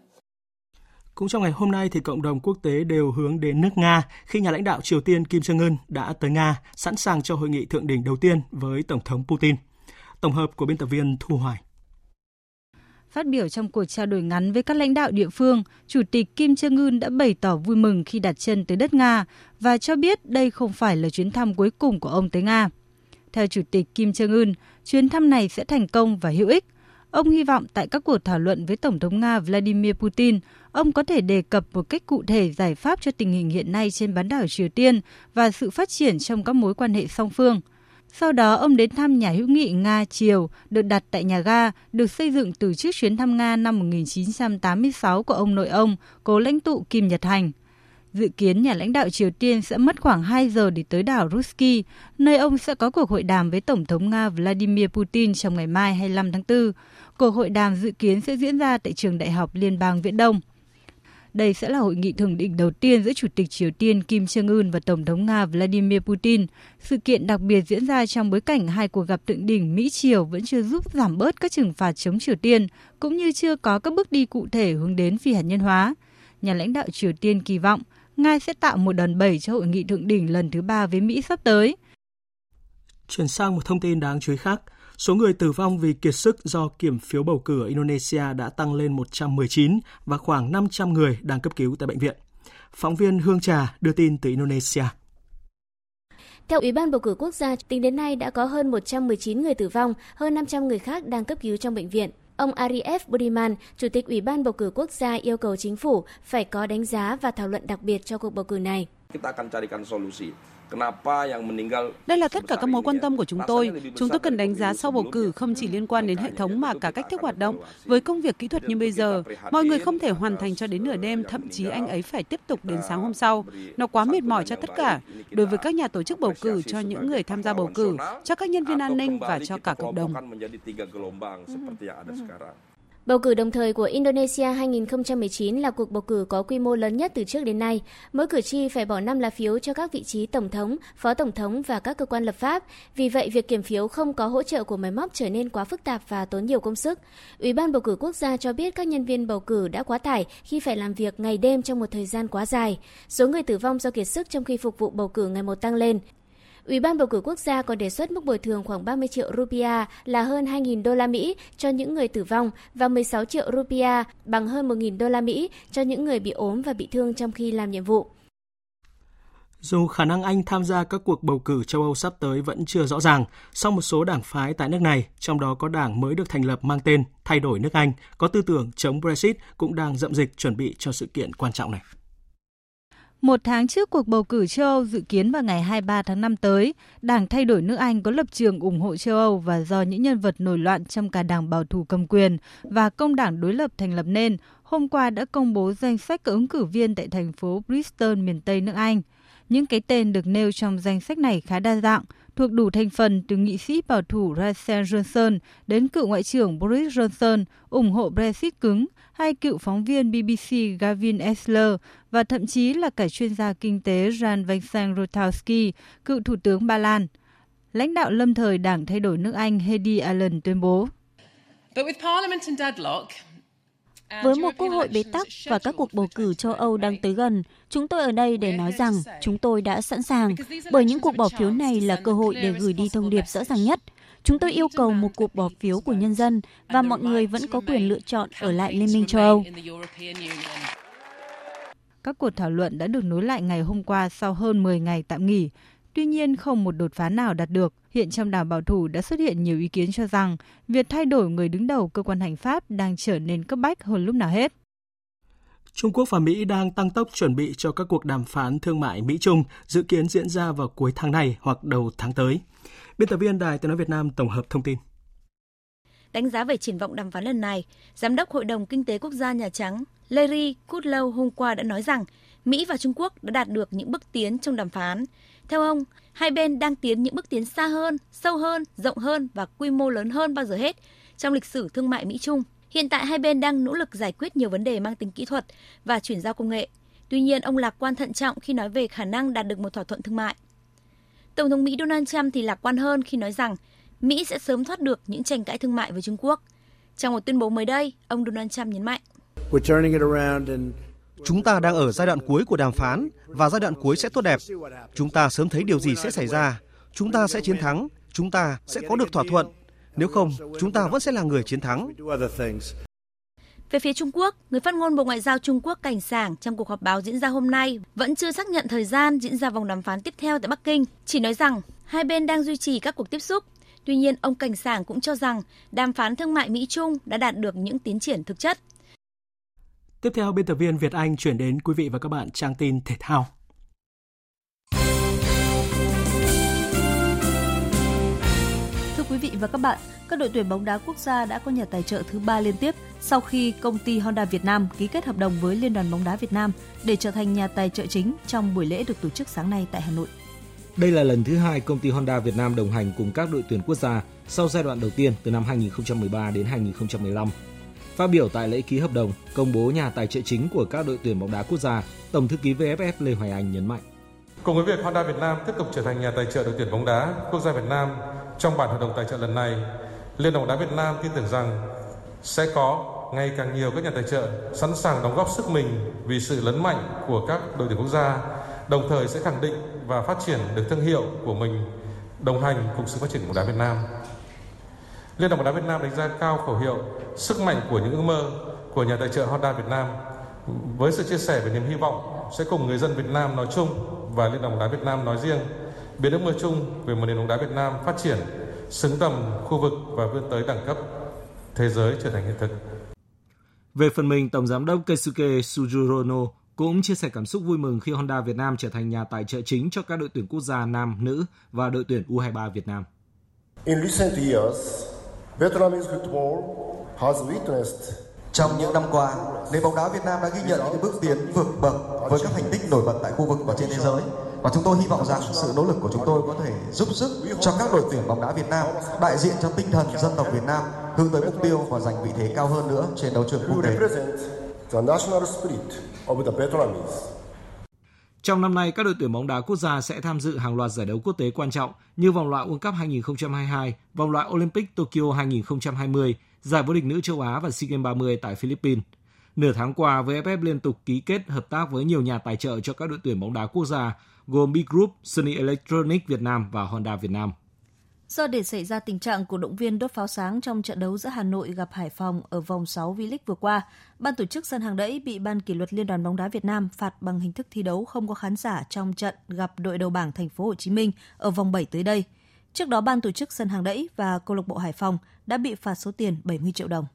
[SPEAKER 1] Cũng trong ngày hôm nay thì cộng đồng quốc tế đều hướng đến nước Nga khi nhà lãnh đạo Triều Tiên Kim Jong Un đã tới Nga, sẵn sàng cho hội nghị thượng đỉnh đầu tiên với Tổng thống Putin. Tổng hợp của biên tập viên Thu Hoài.
[SPEAKER 32] Phát biểu trong cuộc trao đổi ngắn với các lãnh đạo địa phương, Chủ tịch Kim Jong Un đã bày tỏ vui mừng khi đặt chân tới đất Nga và cho biết đây không phải là chuyến thăm cuối cùng của ông tới Nga. Theo Chủ tịch Kim Jong Un, chuyến thăm này sẽ thành công và hữu ích. Ông hy vọng tại các cuộc thảo luận với Tổng thống Nga Vladimir Putin, ông có thể đề cập một cách cụ thể giải pháp cho tình hình hiện nay trên bán đảo Triều Tiên và sự phát triển trong các mối quan hệ song phương. Sau đó, ông đến thăm nhà hữu nghị Nga-Triều được đặt tại nhà ga, được xây dựng từ trước chuyến thăm Nga năm 1986 của ông nội ông, cố lãnh tụ Kim Nhật Hành. Dự kiến nhà lãnh đạo Triều Tiên sẽ mất khoảng 2 giờ để tới đảo Ruski, nơi ông sẽ có cuộc hội đàm với Tổng thống Nga Vladimir Putin trong ngày mai 25 tháng 4. Cuộc hội đàm dự kiến sẽ diễn ra tại trường Đại học Liên bang Viễn Đông. Đây sẽ là hội nghị thượng đỉnh đầu tiên giữa Chủ tịch Triều Tiên Kim Jong-un và Tổng thống Nga Vladimir Putin. Sự kiện đặc biệt diễn ra trong bối cảnh hai cuộc gặp thượng đỉnh Mỹ-Triều vẫn chưa giúp giảm bớt các trừng phạt chống Triều Tiên, cũng như chưa có các bước đi cụ thể hướng đến phi hạt nhân hóa. Nhà lãnh đạo Triều Tiên kỳ vọng Nga sẽ tạo một đòn bẩy cho hội nghị thượng đỉnh lần thứ ba với Mỹ sắp tới.
[SPEAKER 1] Chuyển sang một thông tin đáng chú ý khác. Số người tử vong vì kiệt sức do kiểm phiếu bầu cử ở Indonesia đã tăng lên 119 và khoảng 500 người đang cấp cứu tại bệnh viện. Phóng viên Hương Trà đưa tin từ Indonesia.
[SPEAKER 22] Theo Ủy ban bầu cử quốc gia, tính đến nay đã có hơn 119 người tử vong, hơn 500 người khác đang cấp cứu trong bệnh viện. Ông Arif Budiman, Chủ tịch Ủy ban bầu cử quốc gia yêu cầu chính phủ phải có đánh giá và thảo luận đặc biệt cho cuộc bầu cử này.
[SPEAKER 33] Kita akan carikan solusi.
[SPEAKER 24] Đây là tất cả các mối quan tâm của chúng tôi. Chúng tôi cần đánh giá sau bầu cử không chỉ liên quan đến hệ thống mà cả cách thức hoạt động. Với công việc kỹ thuật như bây giờ, mọi người không thể hoàn thành cho đến nửa đêm, thậm chí anh ấy phải tiếp tục đến sáng hôm sau. Nó quá mệt mỏi cho tất cả. Đối với các nhà tổ chức bầu cử, cho những người tham gia bầu cử, cho các nhân viên an ninh và cho cả cộng đồng.
[SPEAKER 22] Bầu cử đồng thời của Indonesia 2019 là cuộc bầu cử có quy mô lớn nhất từ trước đến nay. Mỗi cử tri phải bỏ 5 lá phiếu cho các vị trí tổng thống, phó tổng thống và các cơ quan lập pháp. Vì vậy, việc kiểm phiếu không có hỗ trợ của máy móc trở nên quá phức tạp và tốn nhiều công sức. Ủy ban bầu cử quốc gia cho biết các nhân viên bầu cử đã quá tải khi phải làm việc ngày đêm trong một thời gian quá dài. Số người tử vong do kiệt sức trong khi phục vụ bầu cử ngày một tăng lên. Ủy ban bầu cử quốc gia còn đề xuất mức bồi thường khoảng 30 triệu rupia là hơn 2.000 đô la Mỹ cho những người tử vong và 16 triệu rupia bằng hơn 1.000 đô la Mỹ cho những người bị ốm và bị thương trong khi làm nhiệm vụ.
[SPEAKER 1] Dù khả năng Anh tham gia các cuộc bầu cử châu Âu sắp tới vẫn chưa rõ ràng, song một số đảng phái tại nước này, trong đó có đảng mới được thành lập mang tên Thay đổi nước Anh, có tư tưởng chống Brexit cũng đang dậm dịch chuẩn bị cho sự kiện quan trọng này.
[SPEAKER 32] Một tháng trước cuộc bầu cử châu Âu dự kiến vào ngày 23 tháng 5 tới, Đảng Thay đổi nước Anh có lập trường ủng hộ châu Âu và do những nhân vật nổi loạn trong cả đảng bảo thủ cầm quyền và công đảng đối lập thành lập nên, hôm qua đã công bố danh sách các ứng cử viên tại thành phố Bristol, miền Tây nước Anh. Những cái tên được nêu trong danh sách này khá đa dạng, thuộc đủ thành phần từ nghị sĩ bảo thủ Rachel Johnson đến cựu ngoại trưởng Boris Johnson ủng hộ Brexit cứng, hay cựu phóng viên BBC Gavin Esler và thậm chí là cả chuyên gia kinh tế Jan Vincent Rotowski, cựu thủ tướng Ba Lan. Lãnh đạo lâm thời Đảng Thay đổi nước Anh Heidi Allen tuyên bố.
[SPEAKER 34] Với một quốc hội bế tắc và các cuộc bầu cử châu Âu đang tới gần, chúng tôi ở đây để nói rằng chúng tôi đã sẵn sàng, bởi những cuộc bỏ phiếu này là cơ hội để gửi đi thông điệp rõ ràng nhất. Chúng tôi yêu cầu một cuộc bỏ phiếu của nhân dân và mọi người vẫn có quyền lựa chọn ở lại Liên minh châu Âu.
[SPEAKER 32] Các cuộc thảo luận đã được nối lại ngày hôm qua sau hơn 10 ngày tạm nghỉ. Tuy nhiên, không một đột phá nào đạt được. Hiện trong đảng bảo thủ đã xuất hiện nhiều ý kiến cho rằng việc thay đổi người đứng đầu cơ quan hành pháp đang trở nên cấp bách hơn lúc nào hết.
[SPEAKER 1] Trung Quốc và Mỹ đang tăng tốc chuẩn bị cho các cuộc đàm phán thương mại Mỹ-Trung dự kiến diễn ra vào cuối tháng này hoặc đầu tháng tới. Biên tập viên Đài Tiếng Nói Việt Nam tổng hợp thông tin.
[SPEAKER 35] Đánh giá về triển vọng đàm phán lần này, Giám đốc Hội đồng Kinh tế Quốc gia Nhà Trắng Larry Kudlow hôm qua đã nói rằng Mỹ và Trung Quốc đã đạt được những bước tiến trong đàm phán. Theo ông, hai bên đang tiến những bước tiến xa hơn, sâu hơn, rộng hơn và quy mô lớn hơn bao giờ hết trong lịch sử thương mại Mỹ-Trung. Hiện tại hai bên đang nỗ lực giải quyết nhiều vấn đề mang tính kỹ thuật và chuyển giao công nghệ. Tuy nhiên, ông lạc quan thận trọng khi nói về khả năng đạt được một thỏa thuận thương mại. Tổng thống Mỹ Donald Trump thì lạc quan hơn khi nói rằng Mỹ sẽ sớm thoát được những tranh cãi thương mại với Trung Quốc. Trong một tuyên bố mới đây, ông Donald Trump nhấn mạnh.
[SPEAKER 7] Chúng ta đang ở giai đoạn cuối của đàm phán và giai đoạn cuối sẽ tốt đẹp. Chúng ta sớm thấy điều gì sẽ xảy ra. Chúng ta sẽ chiến thắng. Chúng ta sẽ có được thỏa thuận. Nếu không, chúng ta vẫn sẽ là người chiến thắng.
[SPEAKER 35] Về phía Trung Quốc, người phát ngôn Bộ Ngoại giao Trung Quốc Cảnh Sảng trong cuộc họp báo diễn ra hôm nay vẫn chưa xác nhận thời gian diễn ra vòng đàm phán tiếp theo tại Bắc Kinh, chỉ nói rằng hai bên đang duy trì các cuộc tiếp xúc. Tuy nhiên, ông Cảnh Sảng cũng cho rằng đàm phán thương mại Mỹ-Trung đã đạt được những tiến triển thực chất.
[SPEAKER 1] Tiếp theo, biên tập viên Việt Anh chuyển đến quý vị và các bạn trang tin thể thao.
[SPEAKER 36] Thưa quý vị và các bạn, các đội tuyển bóng đá quốc gia đã có nhà tài trợ thứ ba liên tiếp sau khi công ty Honda Việt Nam ký kết hợp đồng với Liên đoàn bóng đá Việt Nam để trở thành nhà tài trợ chính trong buổi lễ được tổ chức sáng nay tại Hà Nội.
[SPEAKER 37] Đây là lần thứ hai công ty Honda Việt Nam đồng hành cùng các đội tuyển quốc gia sau giai đoạn đầu tiên từ năm 2013 đến 2015. Phát biểu tại lễ ký hợp đồng, công bố nhà tài trợ chính của các đội tuyển bóng đá quốc gia, Tổng thư ký VFF Lê Hoài Anh nhấn mạnh.
[SPEAKER 38] Cùng với việc Honda Việt Nam tiếp tục trở thành nhà tài trợ đội tuyển bóng đá quốc gia Việt Nam trong bản hợp đồng tài trợ lần này, Liên đoàn bóng đá Việt Nam tin tưởng rằng sẽ có ngày càng nhiều các nhà tài trợ sẵn sàng đóng góp sức mình vì sự lớn mạnh của các đội tuyển quốc gia, đồng thời sẽ khẳng định và phát triển được thương hiệu của mình đồng hành cùng sự phát triển của bóng đá Việt Nam. Liên đoàn bóng đá Việt Nam đánh giá cao khẩu hiệu sức mạnh của những ước mơ của nhà tài trợ Honda Việt Nam với sự chia sẻ về niềm hy vọng sẽ cùng người dân Việt Nam nói chung và Liên đoàn bóng đá Việt Nam nói riêng biến ước mơ chung về một nền bóng đá Việt Nam phát triển xứng tầm khu vực và vươn tới đẳng cấp thế giới trở thành hiện thực.
[SPEAKER 37] Về phần mình, Tổng giám đốc Keisuke Sujurono cũng chia sẻ cảm xúc vui mừng khi Honda Việt Nam trở thành nhà tài trợ chính cho các đội tuyển quốc gia nam, nữ và đội tuyển U23 Việt Nam. In recent years, Vietnamese football
[SPEAKER 39] has witnessed trong những năm qua, nền bóng đá Việt Nam đã ghi nhận những bước tiến vượt bậc với các thành tích nổi bật tại khu vực và trên thế giới. Và chúng tôi hy vọng rằng sự nỗ lực của chúng tôi có thể giúp sức cho các đội tuyển bóng đá Việt Nam đại diện cho tinh thần dân tộc Việt Nam hướng tới mục tiêu và giành vị thế cao hơn nữa trên đấu trường quốc tế.
[SPEAKER 37] Trong năm nay, các đội tuyển bóng đá quốc gia sẽ tham dự hàng loạt giải đấu quốc tế quan trọng như vòng loại World Cup 2022, vòng loại Olympic Tokyo 2020, giải vô địch nữ châu Á và SEA Games 30 tại Philippines. Nửa tháng qua, VFF e liên tục ký kết hợp tác với nhiều nhà tài trợ cho các đội tuyển bóng đá quốc gia gồm B Group, sony Electronic Việt Nam và Honda Việt Nam.
[SPEAKER 36] Do để xảy ra tình trạng cổ động viên đốt pháo sáng trong trận đấu giữa Hà Nội gặp Hải Phòng ở vòng 6 V-League vừa qua, ban tổ chức sân hàng đẫy bị ban kỷ luật Liên đoàn bóng đá Việt Nam phạt bằng hình thức thi đấu không có khán giả trong trận gặp đội đầu bảng Thành phố Hồ Chí Minh ở vòng 7 tới đây. Trước đó ban tổ chức sân hàng đẫy và câu lạc bộ Hải Phòng đã bị phạt số tiền 70 triệu đồng.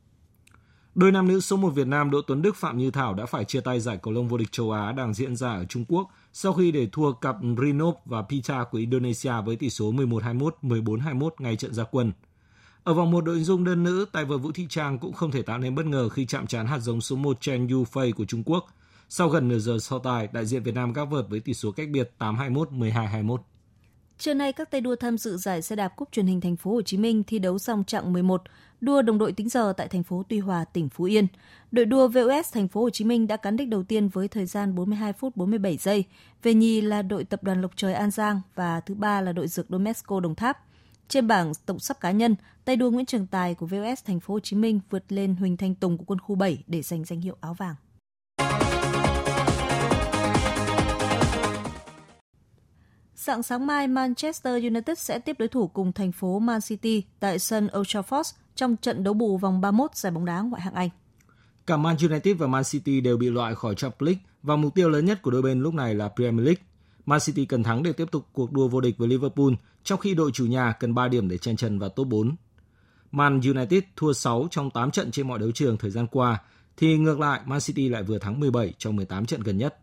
[SPEAKER 37] Đôi nam nữ số 1 Việt Nam Đỗ Tuấn Đức Phạm Như Thảo đã phải chia tay giải cầu lông vô địch châu Á đang diễn ra ở Trung Quốc sau khi để thua cặp Rinov và Pita của Indonesia với tỷ số 11-21, 14-21 ngay trận ra quân. Ở vòng một đội dung đơn nữ, tay vợt Vũ Thị Trang cũng không thể tạo nên bất ngờ khi chạm trán hạt giống số 1 Chen Yufei của Trung Quốc. Sau gần nửa giờ so tài, đại diện Việt Nam gác vợt với tỷ số cách biệt 8-21, 12-21.
[SPEAKER 36] Trưa nay các tay đua tham dự giải xe đạp cúp truyền hình thành phố Hồ Chí Minh thi đấu xong chặng 11, đua đồng đội tính giờ tại thành phố Tuy Hòa, tỉnh Phú Yên. Đội đua VOS thành phố Hồ Chí Minh đã cán đích đầu tiên với thời gian 42 phút 47 giây. Về nhì là đội tập đoàn Lộc Trời An Giang và thứ ba là đội dược Domesco Đồng Tháp. Trên bảng tổng sắp cá nhân, tay đua Nguyễn Trường Tài của VOS thành phố Hồ Chí Minh vượt lên Huỳnh Thanh Tùng của quân khu 7 để giành danh hiệu áo vàng. Sáng sáng mai, Manchester United sẽ tiếp đối thủ cùng thành phố Man City tại sân Old Trafford trong trận đấu bù vòng 31 giải bóng đá ngoại hạng Anh.
[SPEAKER 37] Cả Man United và Man City đều bị loại khỏi Champions League và mục tiêu lớn nhất của đôi bên lúc này là Premier League. Man City cần thắng để tiếp tục cuộc đua vô địch với Liverpool, trong khi đội chủ nhà cần 3 điểm để chen chân vào top 4. Man United thua 6 trong 8 trận trên mọi đấu trường thời gian qua, thì ngược lại Man City lại vừa thắng 17 trong 18 trận gần nhất.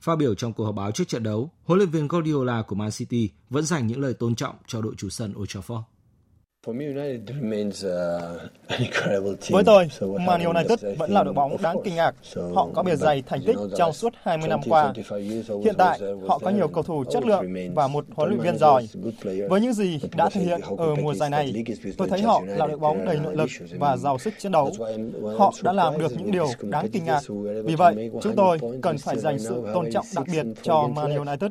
[SPEAKER 37] Phát biểu trong cuộc họp báo trước trận đấu, huấn luyện viên Guardiola của Man City vẫn dành những lời tôn trọng cho đội chủ sân Old Trafford.
[SPEAKER 40] Uh, [LAUGHS]
[SPEAKER 41] Với tôi, Man United vẫn là đội bóng đáng kinh ngạc. Họ có bề dày thành tích trong suốt 20 năm qua. Hiện tại, họ có nhiều cầu thủ chất lượng và một huấn luyện viên giỏi. Với những gì đã thể hiện ở mùa giải này, tôi thấy họ là đội bóng đầy nội lực và giàu sức chiến đấu. Họ đã làm được những điều đáng kinh ngạc. Vì vậy, chúng tôi cần phải dành sự tôn trọng đặc biệt cho Man United.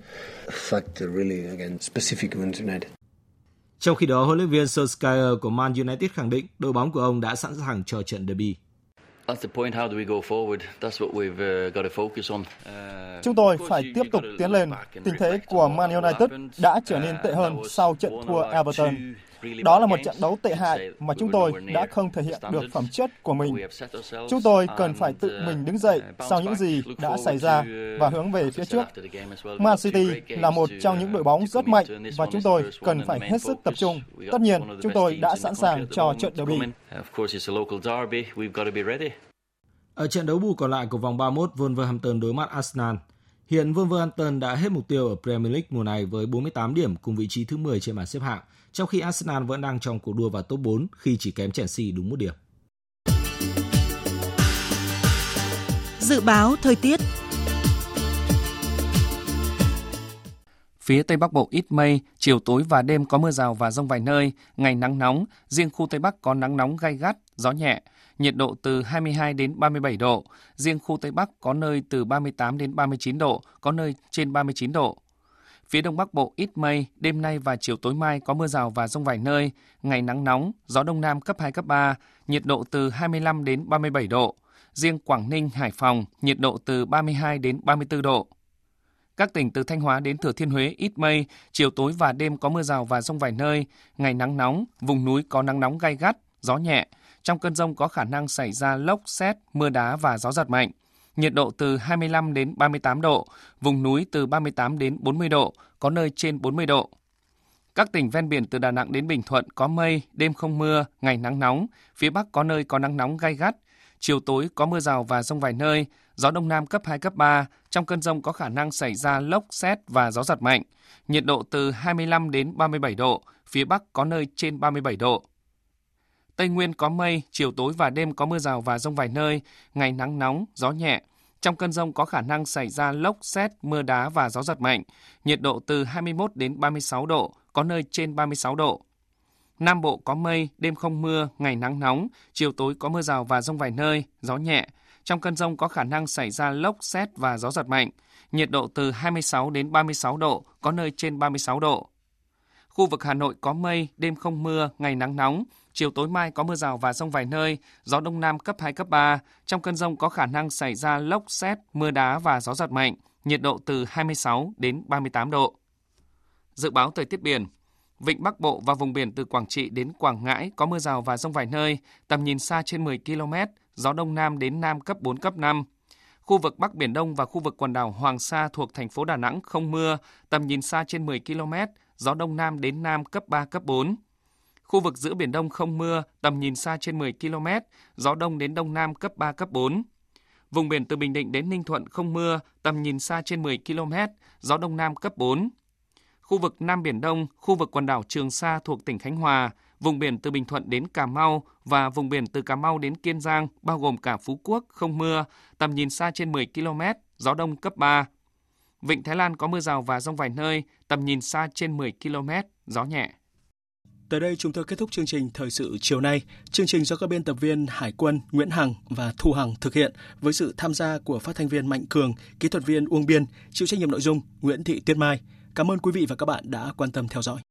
[SPEAKER 37] Trong khi đó, huấn luyện viên Solskjaer của Man United khẳng định đội bóng của ông đã sẵn sàng cho trận derby.
[SPEAKER 41] Chúng tôi phải tiếp tục tiến lên. Tình thế của Man United đã trở nên tệ hơn sau trận thua Everton. Đó là một trận đấu tệ hại mà chúng tôi đã không thể hiện được phẩm chất của mình. Chúng tôi cần phải tự mình đứng dậy sau những gì đã xảy ra và hướng về phía trước. Man City là một trong những đội bóng rất mạnh và chúng tôi cần phải hết sức tập trung. Tất nhiên, chúng tôi đã sẵn sàng cho trận derby.
[SPEAKER 37] Ở trận đấu bù còn lại của vòng 31, Wolverhampton đối mặt Arsenal. Hiện Wolverhampton đã hết mục tiêu ở Premier League mùa này với 48 điểm cùng vị trí thứ 10 trên bảng xếp hạng, trong khi Arsenal vẫn đang trong cuộc đua vào top 4 khi chỉ kém Chelsea đúng một điểm.
[SPEAKER 42] Dự báo thời tiết
[SPEAKER 17] Phía Tây Bắc Bộ ít mây, chiều tối và đêm có mưa rào và rông vài nơi, ngày nắng nóng, riêng khu Tây Bắc có nắng nóng gay gắt, gió nhẹ, nhiệt độ từ 22 đến 37 độ, riêng khu Tây Bắc có nơi từ 38 đến 39 độ, có nơi trên 39 độ. Phía Đông Bắc Bộ ít mây, đêm nay và chiều tối mai có mưa rào và rông vài nơi, ngày nắng nóng, gió Đông Nam cấp 2, cấp 3, nhiệt độ từ 25 đến 37 độ. Riêng Quảng Ninh, Hải Phòng, nhiệt độ từ 32 đến 34 độ. Các tỉnh từ Thanh Hóa đến Thừa Thiên Huế ít mây, chiều tối và đêm có mưa rào và rông vài nơi, ngày nắng nóng, vùng núi có nắng nóng gai gắt, gió nhẹ. Trong cơn rông có khả năng xảy ra lốc, xét, mưa đá và gió giật mạnh. Nhiệt độ từ 25 đến 38 độ, vùng núi từ 38 đến 40 độ, có nơi trên 40 độ. Các tỉnh ven biển từ Đà Nẵng đến Bình Thuận có mây, đêm không mưa, ngày nắng nóng, phía Bắc có nơi có nắng nóng gai gắt, chiều tối có mưa rào và rông vài nơi, gió đông nam cấp 2, cấp 3, trong cơn rông có khả năng xảy ra lốc, xét và gió giật mạnh, nhiệt độ từ 25 đến 37 độ, phía Bắc có nơi trên 37 độ. Tây Nguyên có mây, chiều tối và đêm có mưa rào và rông vài nơi, ngày nắng nóng, gió nhẹ. Trong cơn rông có khả năng xảy ra lốc, xét, mưa đá và gió giật mạnh, nhiệt độ từ 21 đến 36 độ, có nơi trên 36 độ. Nam Bộ có mây, đêm không mưa, ngày nắng nóng, chiều tối có mưa rào và rông vài nơi, gió nhẹ. Trong cơn rông có khả năng xảy ra lốc, xét và gió giật mạnh, nhiệt độ từ 26 đến 36 độ, có nơi trên 36 độ. Khu vực Hà Nội có mây, đêm không mưa, ngày nắng nóng, chiều tối mai có mưa rào và rông vài nơi, gió đông nam cấp 2, cấp 3. Trong cơn rông có khả năng xảy ra lốc, xét, mưa đá và gió giật mạnh, nhiệt độ từ 26 đến 38 độ. Dự báo thời tiết biển, Vịnh Bắc Bộ và vùng biển từ Quảng Trị đến Quảng Ngãi có mưa rào và rông vài nơi, tầm nhìn xa trên 10 km, gió đông nam đến nam cấp 4, cấp 5. Khu vực Bắc Biển Đông và khu vực quần đảo Hoàng Sa thuộc thành phố Đà Nẵng không mưa, tầm nhìn xa trên 10 km, gió đông nam đến nam cấp 3, cấp 4. Khu vực giữa Biển Đông không mưa, tầm nhìn xa trên 10 km, gió đông đến đông nam cấp 3, cấp 4. Vùng biển từ Bình Định đến Ninh Thuận không mưa, tầm nhìn xa trên 10 km, gió đông nam cấp 4. Khu vực Nam Biển Đông, khu vực quần đảo Trường Sa thuộc tỉnh Khánh Hòa, vùng biển từ Bình Thuận đến Cà Mau và vùng biển từ Cà Mau đến Kiên Giang, bao gồm cả Phú Quốc, không mưa, tầm nhìn xa trên 10 km, gió đông cấp 3. Vịnh Thái Lan có mưa rào và rông vài nơi, tầm nhìn xa trên 10 km, gió nhẹ.
[SPEAKER 1] Tới đây chúng tôi kết thúc chương trình Thời sự chiều nay. Chương trình do các biên tập viên Hải quân Nguyễn Hằng và Thu Hằng thực hiện với sự tham gia của phát thanh viên Mạnh Cường, kỹ thuật viên Uông Biên, chịu trách nhiệm nội dung Nguyễn Thị Tuyết Mai. Cảm ơn quý vị và các bạn đã quan tâm theo dõi.